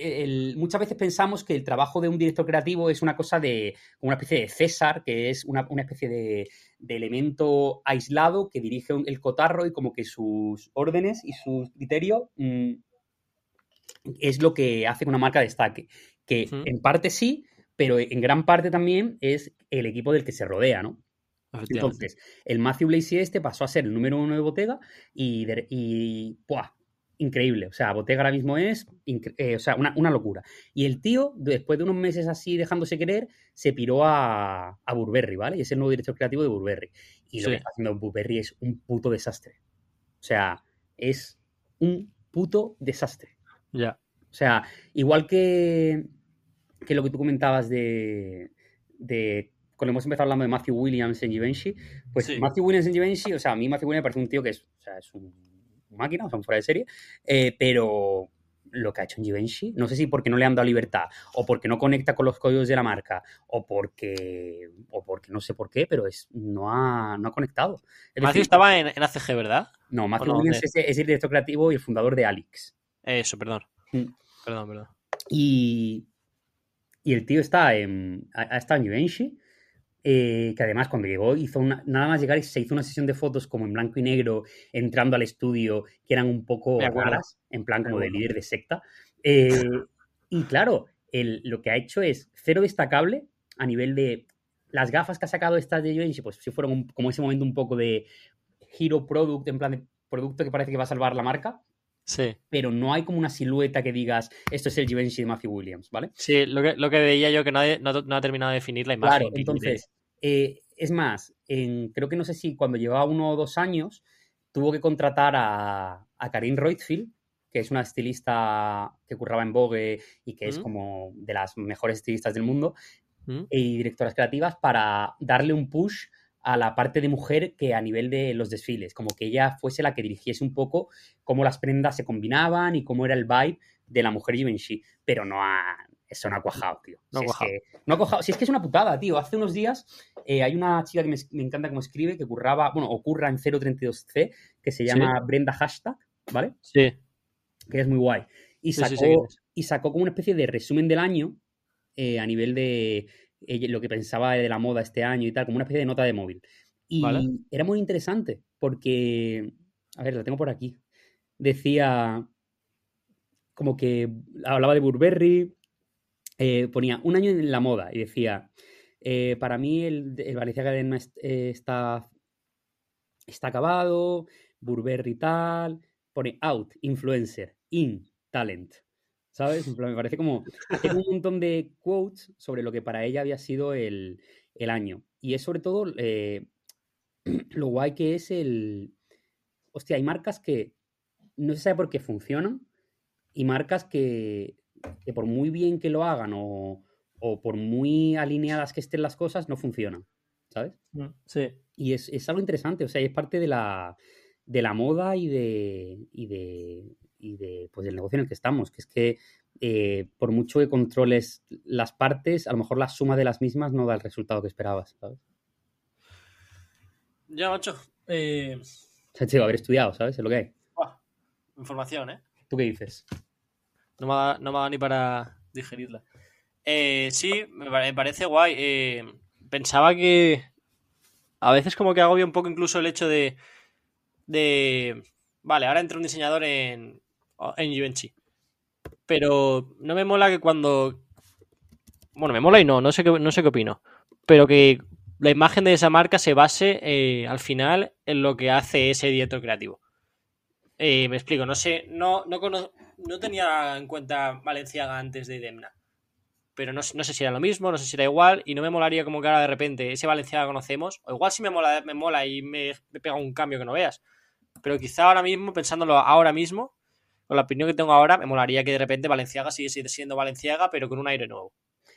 el- muchas veces pensamos que el trabajo de un director creativo es una cosa de una especie de César, que es una, una especie de, de elemento aislado que dirige un- el cotarro y como que sus órdenes y sus criterios mm, es lo que hace que una marca destaque. Que en parte sí, pero en gran parte también es el equipo del que se rodea, ¿no? Entonces, el Matthew Blasey este pasó a ser el número uno de Bottega y, de- y ¡buah! Increíble. O sea, Bottega ahora mismo es eh, o sea, una, una locura. Y el tío, después de unos meses así dejándose querer, se piró a, a Burberry, ¿vale? Y es el nuevo director creativo de Burberry. Y lo Sí. que está haciendo Burberry es un puto desastre. O sea, es un puto desastre. Ya. O sea, igual que, que lo que tú comentabas de, de cuando hemos empezado hablando de Matthew Williams en Givenchy, pues Sí. Matthew Williams en Givenchy, o sea, a mí Matthew Williams me parece un tío que es, o sea, es un máquina, o sea, un fuera de serie, eh, pero lo que ha hecho en Givenchy, no sé si porque no le han dado libertad, o porque no conecta con los códigos de la marca, o porque, o porque no sé por qué, pero es, no, ha, no ha conectado. Es Matthew decir, estaba en, en ACG, ¿verdad? no, Matthew no, de- es, es el director creativo y el fundador de Alix. Eso, perdón. Mm. Perdón, perdón. Y, y el tío está en, ha, ha estado en Givenchy, eh, que además cuando llegó hizo una, nada más llegar se hizo una sesión de fotos como en blanco y negro, entrando al estudio, que eran un poco raras, en plan como de líder de secta. Eh, y claro, el- lo que ha hecho es cero destacable a nivel de las gafas que ha sacado estas de Givenchy, pues sí fueron un- como ese momento un poco de hero product, en plan de producto que parece que va a salvar la marca, Sí. pero no hay como una silueta que digas, esto es el Givenchy de Matthew Williams, ¿vale? Sí, lo que, lo que veía yo que nadie, no, no ha terminado de definir la imagen. Claro, entonces, eh, es más, en, creo que no sé si cuando llevaba uno o dos años, tuvo que contratar a, a Karin Reutefield, que es una estilista que curraba en Vogue y que es como de las mejores estilistas del mundo. ¿Mm? y directoras creativas para darle un push a la parte de mujer que a nivel de los desfiles, como que ella fuese la que dirigiese un poco cómo las prendas se combinaban y cómo era el vibe de la mujer Givenchy, pero no ha, eso no ha cuajado, tío. No ha Si es cuajado. que- no ha cuajado. Si es que es una putada, tío. Hace unos días eh, hay una chica que me, me encanta cómo escribe, que curraba, bueno, ocurra en 032C, que se Sí. llama Brenda Hashtag, ¿vale? Sí. que es muy guay. Y Sí, sí, sacó, y sacó como una especie de resumen del año eh, a nivel de lo que pensaba de la moda este año y tal, como una especie de nota de móvil. Y Vale. era muy interesante porque, a ver, la tengo por aquí. Decía como que hablaba de Burberry, eh, ponía un año en la moda y decía, eh, para mí el, el est- eh, está, está acabado, Burberry tal, pone out, influencer, in, talent. ¿Sabes? Me parece como hacer un montón de quotes sobre lo que para ella había sido el, el año. Y es sobre todo eh, lo guay que es el... Hostia, hay marcas que no se sabe por qué funcionan y marcas que, que por muy bien que lo hagan o, o por muy alineadas que estén las cosas, no funcionan. ¿Sabes? Mm, Sí. Y es, es algo interesante, o sea, es parte de la, de la moda y de, y de, y de, pues, del negocio en el que estamos, que es que eh, por mucho que controles las partes, a lo mejor la suma de las mismas no da el resultado que esperabas, ¿sabes? Ya, macho. Eh, O sea, tío, haber estudiado, ¿sabes? Es lo que hay. información, ¿eh? ¿Tú qué dices? No me, ha, no me dado ni para digerirla. Eh, sí, me parece guay. Eh, pensaba que a veces como que agobia un poco incluso el hecho de... de vale, ahora entra un diseñador en, en Givenchy. Pero no me mola que cuando... Bueno, me mola y no, no sé qué, no sé qué opino. Pero que la imagen de esa marca se base eh, al final en lo que hace ese director creativo. Eh, me explico, no sé, no, no, cono- no tenía en cuenta Valenciaga antes de Demna. Pero no, no sé si era lo mismo, no sé si era igual, y no me molaría como que ahora de repente ese Valenciaga conocemos, o igual sí me mola, me mola y me, me pega un cambio que no veas. Pero quizá ahora mismo, pensándolo ahora mismo, con la opinión que tengo ahora, me molaría que de repente Valenciaga sigue siendo Valenciaga, pero con un aire nuevo.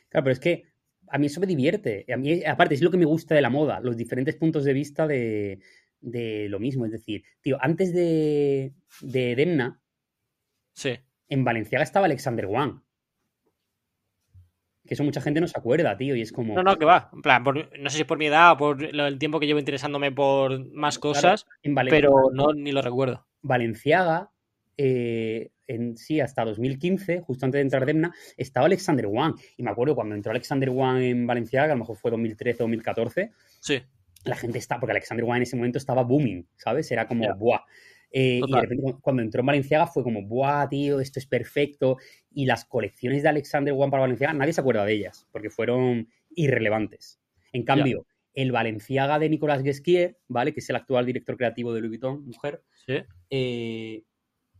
Claro, pero es que a mí eso me divierte. A mí, aparte, es lo que me gusta de la moda, los diferentes puntos de vista de, de lo mismo. Es decir, tío, antes de, de Demna, Sí. en Valenciaga estaba Alexander Wang. Que eso mucha gente no se acuerda, tío, y es como... No, no, que va. En plan, por- no sé si es por mi edad o por el tiempo que llevo interesándome por más cosas, en pero no ni lo recuerdo. Valenciaga, eh, en sí, hasta 2015, justo antes de entrar Demna, estaba Alexander Wang. Y me acuerdo cuando entró Alexander Wang en Valenciaga, que a lo mejor fue 2013 o 2014, Sí. la gente está, porque Alexander Wang en ese momento estaba booming, ¿sabes? Era como, Ya. ¡buah! Eh, y de repente cu- cuando entró en Valenciaga fue como, ¡buah, tío! Esto es perfecto. Y las colecciones de Alexander Wang para Valenciaga, nadie se acuerda de ellas, porque fueron irrelevantes. En cambio, el Valenciaga de Nicolas Guesquier, ¿vale? Que es el actual director creativo de Louis Vuitton, mujer, Sí. eh,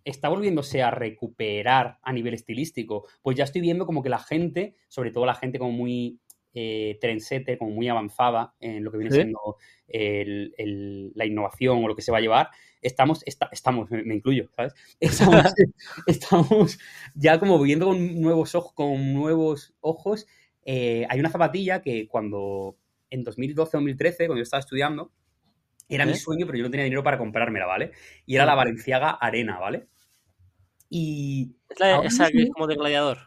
está volviéndose a recuperar a nivel estilístico. Pues ya estoy viendo como que la gente, sobre todo la gente como muy eh, trendsetter, como muy avanzada en lo que viene Sí. siendo el- el- la innovación o lo que se va a llevar, estamos, esta- estamos, me, me incluyo, ¿sabes? Estamos, estamos ya como viendo con nuevos ojos, con nuevos ojos. Eh, hay una zapatilla que cuando en 2012-2013, cuando yo estaba estudiando, era mi sueño, pero yo no tenía dinero para comprármela, ¿vale? Y era la Valenciaga Arena, ¿vale? Y Es la, esa que es como de gladiador.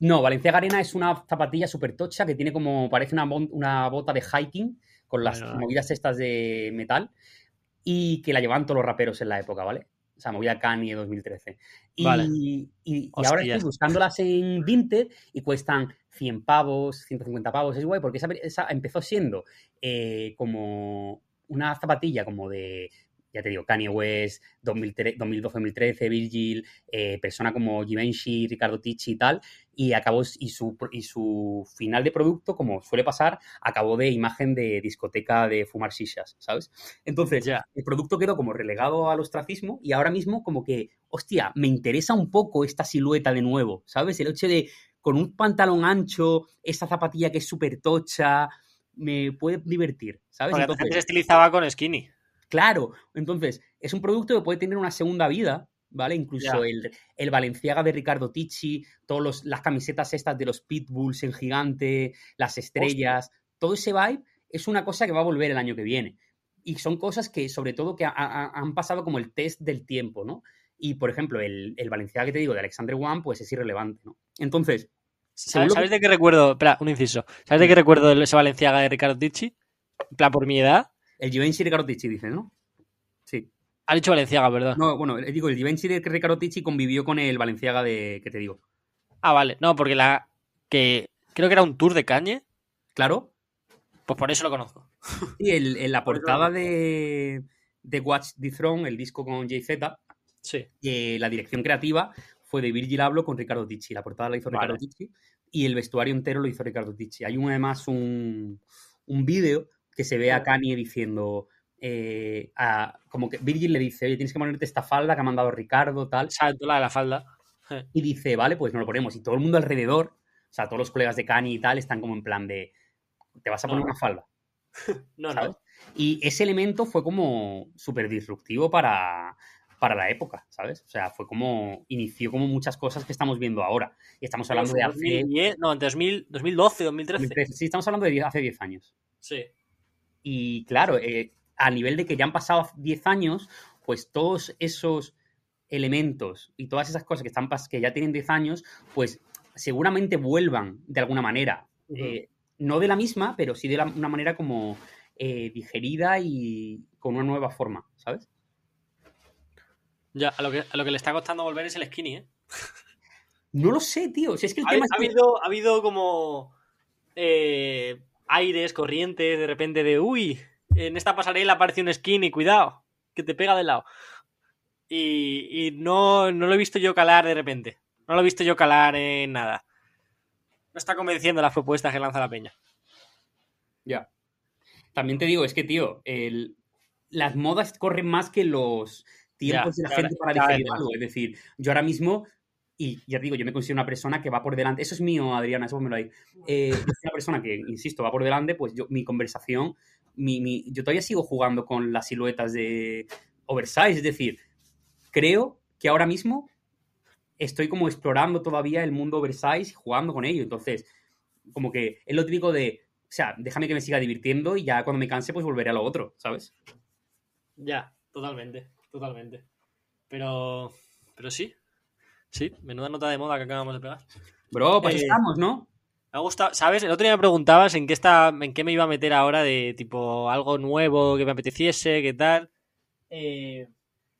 no, Valenciaga Arena es una zapatilla súper tocha que tiene como, parece una, una bota de hiking con las Bueno. movidas estas de metal y que la llevaban todos los raperos en la época, ¿vale? O sea, movida Kanye 2013. Y, Vale. y- y ahora estoy buscándolas en Vinted y cuestan 100 pavos, 150 pavos. Es guay porque esa, esa empezó siendo eh, como una zapatilla como de, ya te digo, Kanye West, 2012-2013, Virgil, eh, persona como Givenchy, Ricardo Ticci y tal, y acabó y su, y su final de producto, como suele pasar, acabó de imagen de discoteca de fumar shishas, ¿sabes? Entonces, Ya. el producto quedó como relegado al ostracismo y ahora mismo como que, hostia, me interesa un poco esta silueta de nuevo, ¿sabes? El hecho de con un pantalón ancho, esta zapatilla que es súper tocha, me puede divertir, ¿sabes? Porque Entonces, antes se estilizaba con skinny. Claro, entonces es un producto que puede tener una segunda vida, ¿vale? Incluso el, el Valenciaga de Ricardo Ticci, todas las camisetas estas de los Pitbulls en gigante, las estrellas, todo ese vibe es una cosa que va a volver el año que viene. Y son cosas que, sobre todo, que ha- ha- han pasado como el test del tiempo, ¿no? Y, por ejemplo, el, el Valenciaga que te digo de Alexander Wang, pues es irrelevante, ¿no? Entonces, ¿Sabes, de qué recuerdo? Espera, un inciso. ¿Sabes de qué recuerdo ese Valenciaga de Ricardo Ticci? En plan, por mi edad. el Givenchy de Ricardo Ticci, dice, ¿no? Sí. Ha dicho Valenciaga, ¿verdad? No, bueno, eh, digo, el Givenchy de Ricardo Ticci convivió con el Valenciaga de, que te digo. Ah, vale. No, porque la. que creo que era un tour de cañe. Claro, Pues por eso lo conozco. Y el- en la portada de, de Watch the Throne, el disco con Jay-Z, Sí. eh, la dirección creativa fue de Virgil Abloh con Ricardo Ticci. La portada la hizo Vale. Ricardo Ticci y el vestuario entero lo hizo Ricardo Ticci. Hay un, además un, un vídeo que se ve a Kanye diciendo, eh, a- como que Virgil le dice, oye, tienes que ponerte esta falda que ha mandado Ricardo, tal. Exacto, la de la falda. Y dice, vale, pues no lo ponemos. Y todo el mundo alrededor, o sea, todos los colegas de Kanye y tal, están como en plan de, te vas a poner No. una falda. No, ¿sabes? no. Y ese elemento fue como súper disruptivo para, para la época, ¿sabes? O sea, fue como, inició como muchas cosas que estamos viendo ahora. Y estamos hablando de hace... 2010, no, 2000, 2012, 2013. 2013. Sí, estamos hablando de hace 10 años. Sí. Y claro, eh, a nivel de que ya han pasado 10 años, pues todos esos elementos y todas esas cosas que, están, que ya tienen 10 años, pues seguramente vuelvan de alguna manera. Eh, no de la misma, pero sí de la- una manera como eh, digerida y con una nueva forma, ¿sabes? Ya, a lo, que, a lo que le está costando volver es el skinny, ¿eh? No lo sé, tío. Si es que el Ha, tema ha es que- habido, ha habido como eh, aires, corrientes, de repente de, uy, en esta pasarela aparece un skinny, cuidado, que te pega de lado. Y, y no, no lo he visto yo calar de repente. No lo he visto yo calar en nada. No está convenciendo las propuestas que lanza la peña. Ya. También te digo, es que, tío, el- las modas corren más que los tiempos de la gente para digerir algo. Es decir, yo ahora mismo, y ya te digo, yo me considero una persona que va por delante. Eso es mío, Adriana, eso me lo hay. Eh, yo soy una persona que, insisto, va por delante, pues yo, mi conversación, mi, mi- yo todavía sigo jugando con las siluetas de oversize. Es decir, creo que ahora mismo estoy como explorando todavía el mundo oversize y jugando con ello. Entonces, como que es lo típico de, o sea, déjame que me siga divirtiendo y ya cuando me canse, pues volveré a lo otro, ¿sabes? Ya, totalmente, totalmente. Pero, pero sí, sí, menuda nota de moda que acabamos de pegar. Bro, pues Eh, estamos, ¿no? Me ha gustado, ¿sabes? El otro día me preguntabas en qué está, en qué me iba a meter ahora de tipo algo nuevo que me apeteciese, qué tal. Eh,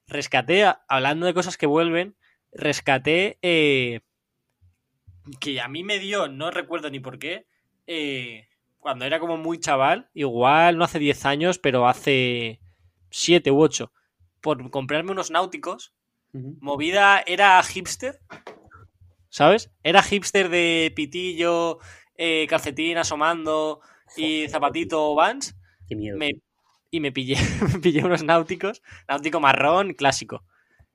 rescaté, hablando de cosas que vuelven, rescaté eh, que a mí me dio, no recuerdo ni por qué, eh, cuando era como muy chaval, igual no hace 10 años, pero hace 7 u 8, por comprarme unos náuticos movida era hipster, ¿sabes? Era hipster de pitillo, eh, calcetín asomando y zapatito Vans. Qué miedo. Me- y me pillé, me pillé unos náuticos, náutico marrón clásico.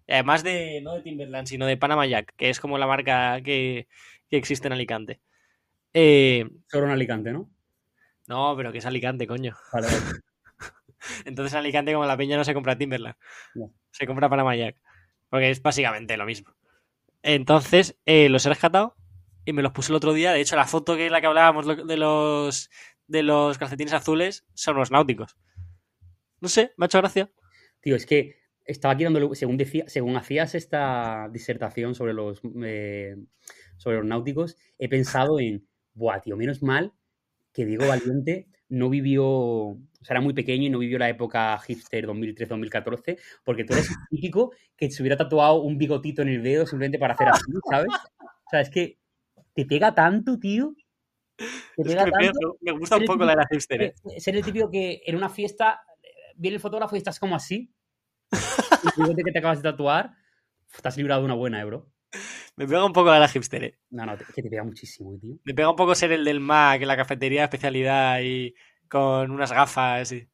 Además de, no de Timberland, sino de Panama Jack, que es como la marca que, que existe en Alicante. Eh, Solo en Alicante, ¿no? no, pero que es Alicante, coño. Vale, vale. Entonces en Alicante, como la peña no se compra Timberland, No. se compra Panama Jack. Porque es básicamente lo mismo. Entonces eh, los he rescatado y me los puse el otro día. De hecho, la foto que es la que hablábamos de los, de los calcetines azules son los náuticos. No sé, me ha hecho gracia. Tío, es que estaba aquí dándole, según, decía, según hacías esta disertación sobre los, eh, sobre los náuticos, he pensado en, buah, tío, menos mal que Diego Valiente no vivió, o sea, era muy pequeño y no vivió la época hipster 2013-2014, porque tú eres el típico que se hubiera tatuado un bigotito en el dedo simplemente para hacer así, ¿sabes? O sea, es que te pega tanto, tío. Te Es pega que me, tanto. pega- me gusta un poco la de la hipster. eh. Eh, Ser el típico que en una fiesta eh, viene el fotógrafo y estás como así. Y el bigote que te acabas de tatuar, te has librado de una buena, eh, bro. Me pega un poco la de la hipster. eh. No, no, te- que te pega muchísimo, tío. Me pega un poco ser el del Mac en la cafetería de especialidad y con unas gafas. y-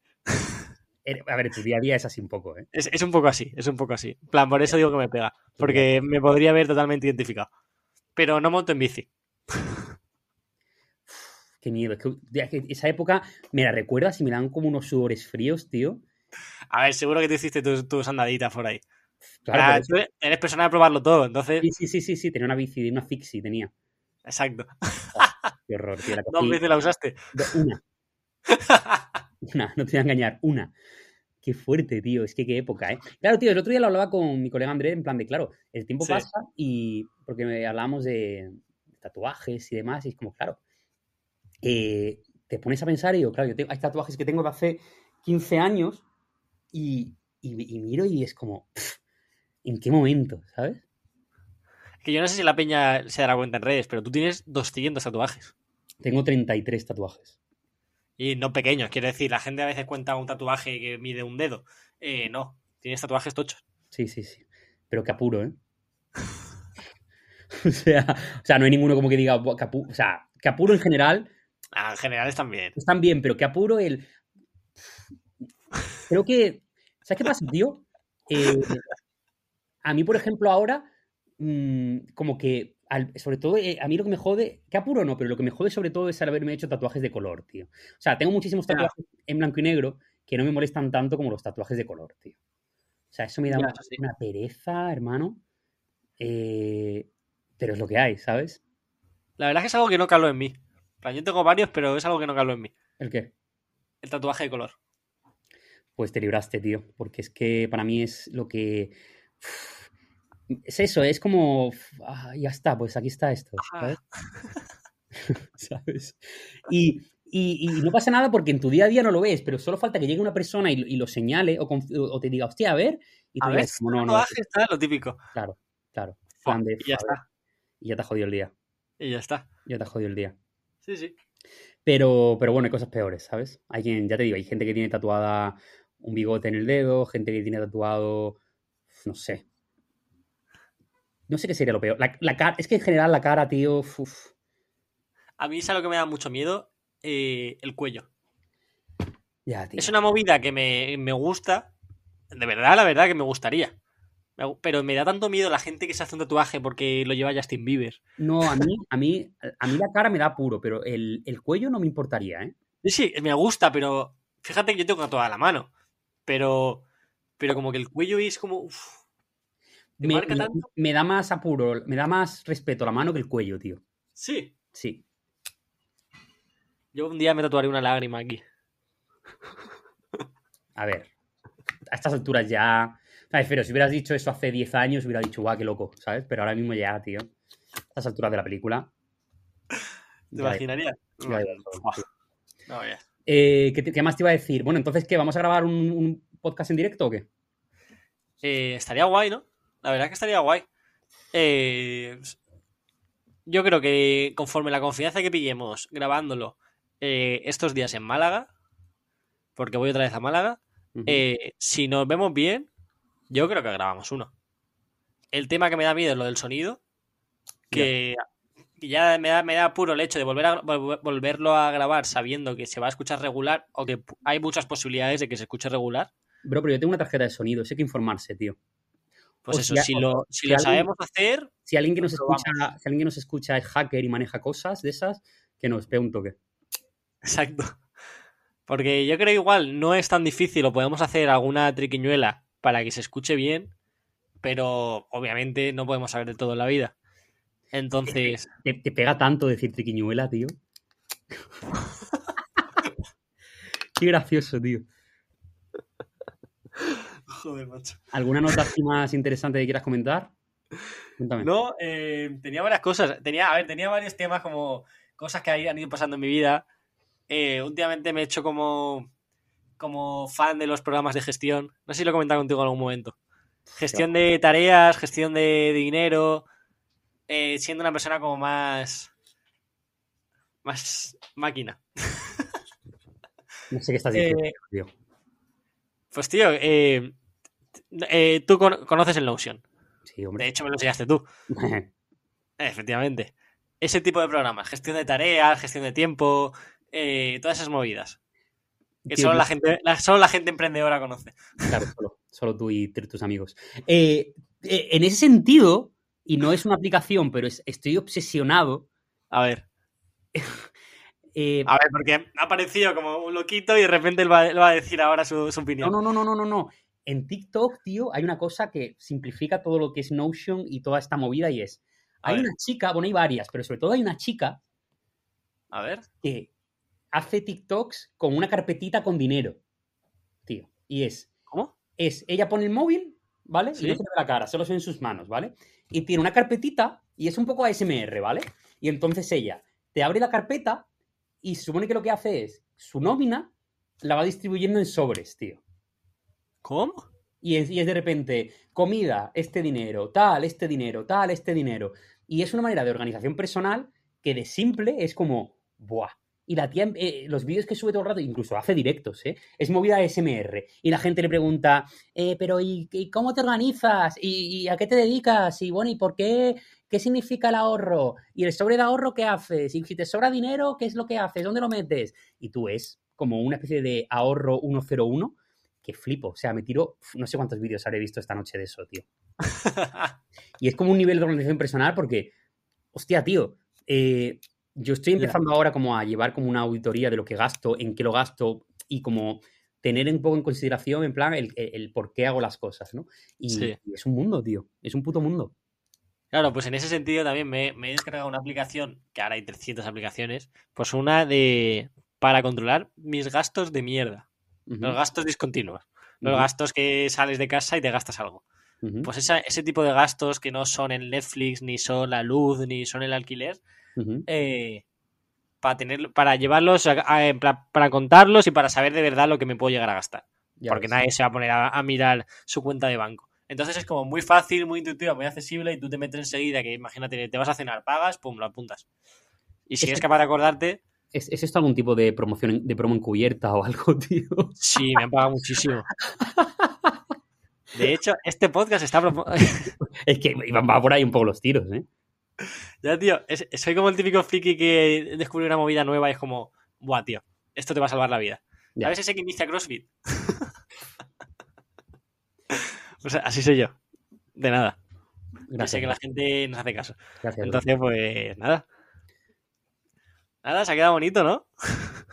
Eh, A ver, tu día a día es así un poco, ¿eh? Es, es un poco así, es un poco así. En plan, por eso digo que me pega. Porque me podría haber totalmente identificado. Pero no monto en bici. Qué miedo. Es que, esa época me la recuerdas y me dan como unos sudores fríos, tío. A ver, seguro que te hiciste tus, tus andaditas por ahí. Claro, Ah, tú eres- eres persona de probarlo todo, entonces. sí, sí, sí, sí, sí, tenía una bici, una fixie, tenía. Exacto. Qué horror, tío. La Dos cogí- veces la usaste. Una. Una, no te voy a engañar, una. Qué fuerte, tío. Es que qué época, ¿eh? Claro, tío, el otro día lo hablaba con mi colega Andrés en plan de, claro, el tiempo Sí. pasa y. Porque hablábamos de tatuajes y demás, y es como, claro. eh, te pones a pensar y digo, claro, yo tengo, hay tatuajes que tengo de hace 15 años y, y- y miro y es como, pff, ¿en qué momento? ¿Sabes? Que yo no sé si la peña se dará cuenta en redes, pero tú tienes 200 tatuajes. Tengo 33 tatuajes. Y no pequeños, quiero decir, la gente a veces cuenta un tatuaje que mide un dedo. Eh, no, tienes tatuajes tochos. Sí, sí, sí. Pero que apuro, ¿eh? o, sea, o sea, no hay ninguno como que diga, o sea, que apuro en general Ah, en general están bien. están bien, pero que apuro el... Creo que... ¿Sabes qué pasa, tío? Eh, a mí, por ejemplo, ahora, mm, como que, al- sobre todo, eh, a mí lo que me jode, que apuro no, pero lo que me jode sobre todo es haberme hecho tatuajes de color, tío. O sea, tengo muchísimos tatuajes en blanco y negro que no me molestan tanto como los tatuajes de color, tío. O sea, eso me da Ya, una, eso sí. una pereza, hermano. Eh, pero es lo que hay, ¿sabes? La verdad es que es algo que no caló en mí. Yo tengo varios, pero es algo que no caló en mí. ¿El qué? El tatuaje de color. Pues te libraste, tío. Porque es que para mí es lo que. uf, es eso, es como, ah, ya está, pues aquí está esto, ¿sabes? ¿Sabes? Y, y- y no pasa nada porque en tu día a día no lo ves, pero solo falta que llegue una persona y, y lo señale o, te diga, hostia, a ver, y tú A ver, digas, como, no, no, tatuaje está lo típico. claro, claro. de, Y ya "A ver", está. Y ya te ha jodido el día, Y ya está. ya te ha jodido el día. Sí, sí. Pero, pero bueno, hay cosas peores, ¿sabes? Hay quien, ya te digo, hay gente que tiene tatuada un bigote en el dedo, gente que tiene tatuado, no sé. No sé qué sería lo peor. La, la cara, es que en general la cara, tío, uf, A mí es algo que me da mucho miedo, eh, el cuello. ya, tío. Es una movida que me, me gusta. De verdad, la verdad que me gustaría. Pero me da tanto miedo la gente que se hace un tatuaje porque lo lleva Justin Bieber. No, a mí, a mí, a mí la cara me da puro, pero el, el cuello no me importaría, ¿eh? Sí, sí, me gusta, pero fíjate que yo tengo toda la mano. Pero, pero como que el cuello es como. uf, ¿Te Me, marca me- tanto? me da más apuro, me da más respeto la mano que el cuello, tío. Sí. Sí. Yo un día me tatuaré una lágrima aquí. A ver, a estas alturas ya. ¿Sabes? Pero si hubieras dicho eso hace 10 años, hubiera dicho, guau, qué loco, ¿sabes? Pero ahora mismo ya, tío. A estas alturas de la película. ¿Te imaginarías? no, ya. Eh, ¿qué, más te iba a decir? Bueno, entonces, ¿qué? ¿Vamos a grabar un, un podcast en directo o qué? Eh, estaría guay, ¿no? La verdad que estaría guay. Eh, yo creo que conforme la confianza que pillemos grabándolo eh, estos días en Málaga, porque voy otra vez a Málaga, eh, si nos vemos bien, yo creo que grabamos uno. El tema que me da miedo es lo del sonido, que ya me da, me da puro el hecho de volver a, vol- volverlo a grabar sabiendo que se va a escuchar regular o que hay muchas posibilidades de que se escuche regular. Bro, pero yo tengo una tarjeta de sonido, hay que informarse, tío. Pues O eso, si- lo, si si lo alguien- sabemos hacer, Si alguien que nos Lo probamos. escucha, si alguien que nos escucha es hacker y maneja cosas de esas, que nos pegue un toque. Exacto. Porque yo creo igual no es tan difícil o podemos hacer alguna triquiñuela para que se escuche bien, pero obviamente no podemos saber de todo en la vida. Entonces, Te, te pega tanto decir triquiñuela, tío. Qué gracioso, tío. Joder, macho. ¿Alguna nota más interesante que quieras comentar? Cuéntame. No, eh, tenía varias cosas. Tenía, a ver, tenía varios temas como cosas que han ido pasando en mi vida. Eh, últimamente me he hecho como, como fan de los programas de gestión. No sé si lo he comentado contigo en algún momento. Gestión de tareas, gestión de dinero, eh, siendo una persona como más. más máquina. No sé qué estás Eh, diciendo, tío. Pues tío, eh, eh, tú con- conoces el Notion. Sí, De hombre. hecho, me lo enseñaste tú. Efectivamente. Ese tipo de programas, gestión de tareas, gestión de tiempo, eh, todas esas movidas. Que solo la, gente, la- solo la gente emprendedora conoce. Claro, solo, solo tú y tus amigos. Eh, en ese sentido, y no es una aplicación, pero es- estoy obsesionado. A ver. eh, A ver, porque ha aparecido como un loquito y de repente él va, él va a decir ahora su, su no, opinión. no, no, no, no, no, no. En TikTok, tío, hay una cosa que simplifica todo lo que es Notion y toda esta movida y es. Hay una chica, bueno, hay varias, pero sobre todo hay una chica A ver. que hace TikToks con una carpetita con dinero, tío. Y es, ¿Cómo? es, ella pone el móvil, ¿vale? Sí. Y no se ve la cara, solo se ve en sus manos, ¿vale? Y tiene una carpetita y es un poco ASMR, ¿vale? Y entonces ella te abre la carpeta y supone que lo que hace es su nómina la va distribuyendo en sobres, tío. ¿Cómo? Y es, de repente, comida, este dinero, tal, este dinero, tal, este dinero. Y es una manera de organización personal que de simple es como, ¡buah! Y la tía, eh, los vídeos que sube todo el rato, incluso hace directos, ¿eh? Es movida SMR. Y la gente le pregunta, eh, pero ¿y, cómo te organizas? ¿Y, y a qué te dedicas? Y bueno, ¿y por qué? ¿Qué significa el ahorro? ¿Y el sobre de ahorro qué haces? Y si te sobra dinero, ¿qué es lo que haces? ¿Dónde lo metes? Y tú es como una especie de ahorro 101 que flipo. O sea, me tiro, no sé cuántos vídeos habré visto esta noche de eso, tío. Y es como un nivel de organización personal porque, hostia, tío, eh, yo estoy empezando ahora como a llevar como una auditoría de lo que gasto, en qué lo gasto y como tener un poco en consideración, en plan, el, el- el por qué hago las cosas, ¿no? Y, Sí. y es un mundo, tío. Es un puto mundo. Claro, pues en ese sentido también me, me he descargado una aplicación, que ahora hay 300 aplicaciones, pues una de para controlar mis gastos de mierda. Los gastos discontinuos. Los gastos que sales de casa y te gastas algo. Pues esa- ese tipo de gastos que no son el Netflix, ni son la luz, ni son el alquiler, eh, para tener, para llevarlos, a- a- en plan, para contarlos y para saber de verdad lo que me puedo llegar a gastar. Ya porque ves. nadie se va a poner a, a mirar su cuenta de banco. Entonces es como muy fácil, muy intuitiva, muy accesible y tú te metes enseguida que imagínate, te vas a cenar, pagas, pum, lo apuntas. Y si eres capaz de acordarte, ¿Es, ¿Es esto algún tipo de promoción de promo encubierta o algo, tío? sí, me han pagado muchísimo. De hecho, este podcast está... Es que iban va por ahí un poco los tiros, ¿eh? ya, tío, es- soy como el típico friki que descubre una movida nueva y es como, buah, tío, esto te va a salvar la vida. Ya. ¿Sabes ese que inicia CrossFit? o sea, así soy yo. De nada. Ya Gracias. sé que la gente nos hace caso. gracias, Entonces, pues nada. Nada, se ha quedado bonito, ¿no?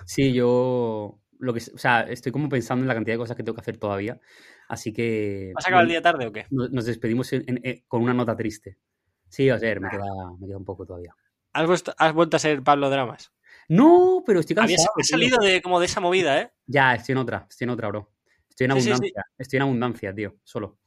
Sí, yo lo que, o sea, estoy como pensando en la cantidad de cosas que tengo que hacer todavía, así que ¿Vas a acabar el día tarde o qué? nos, nos despedimos en- en- en- con una nota triste. Sí, a ver, me queda, me queda un poco todavía. ¿Has, vuelto- has vuelto a ser Pablo Dramas? No, pero estoy Habías cansado. has tío. salido de, como de esa movida, ¿eh? Ya, estoy en otra, estoy en otra, bro. Estoy en Sí, sí, sí. abundancia, estoy en abundancia, tío, solo.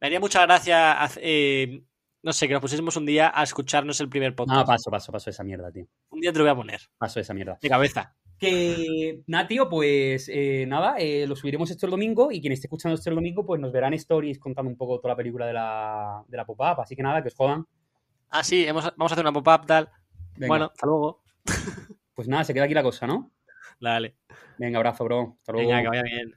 Me haría mucha gracia, eh, no sé, que nos pusiésemos un día a escucharnos el primer podcast. No, paso, paso, paso esa mierda, tío. Un día te lo voy a poner, Paso esa mierda. de cabeza. Que, nada, tío, pues eh, nada, eh, lo subiremos esto el domingo y quien esté escuchando esto el domingo, pues nos verán stories contando un poco toda la película de la, de la pop-up. Así que nada, que os jodan. Ah, sí, hemos- vamos a hacer una pop-up, tal. Venga, Bueno, hasta luego. pues nada, se queda aquí la cosa, ¿no? Dale. Venga, abrazo, bro. Hasta luego. Venga, que vaya bien.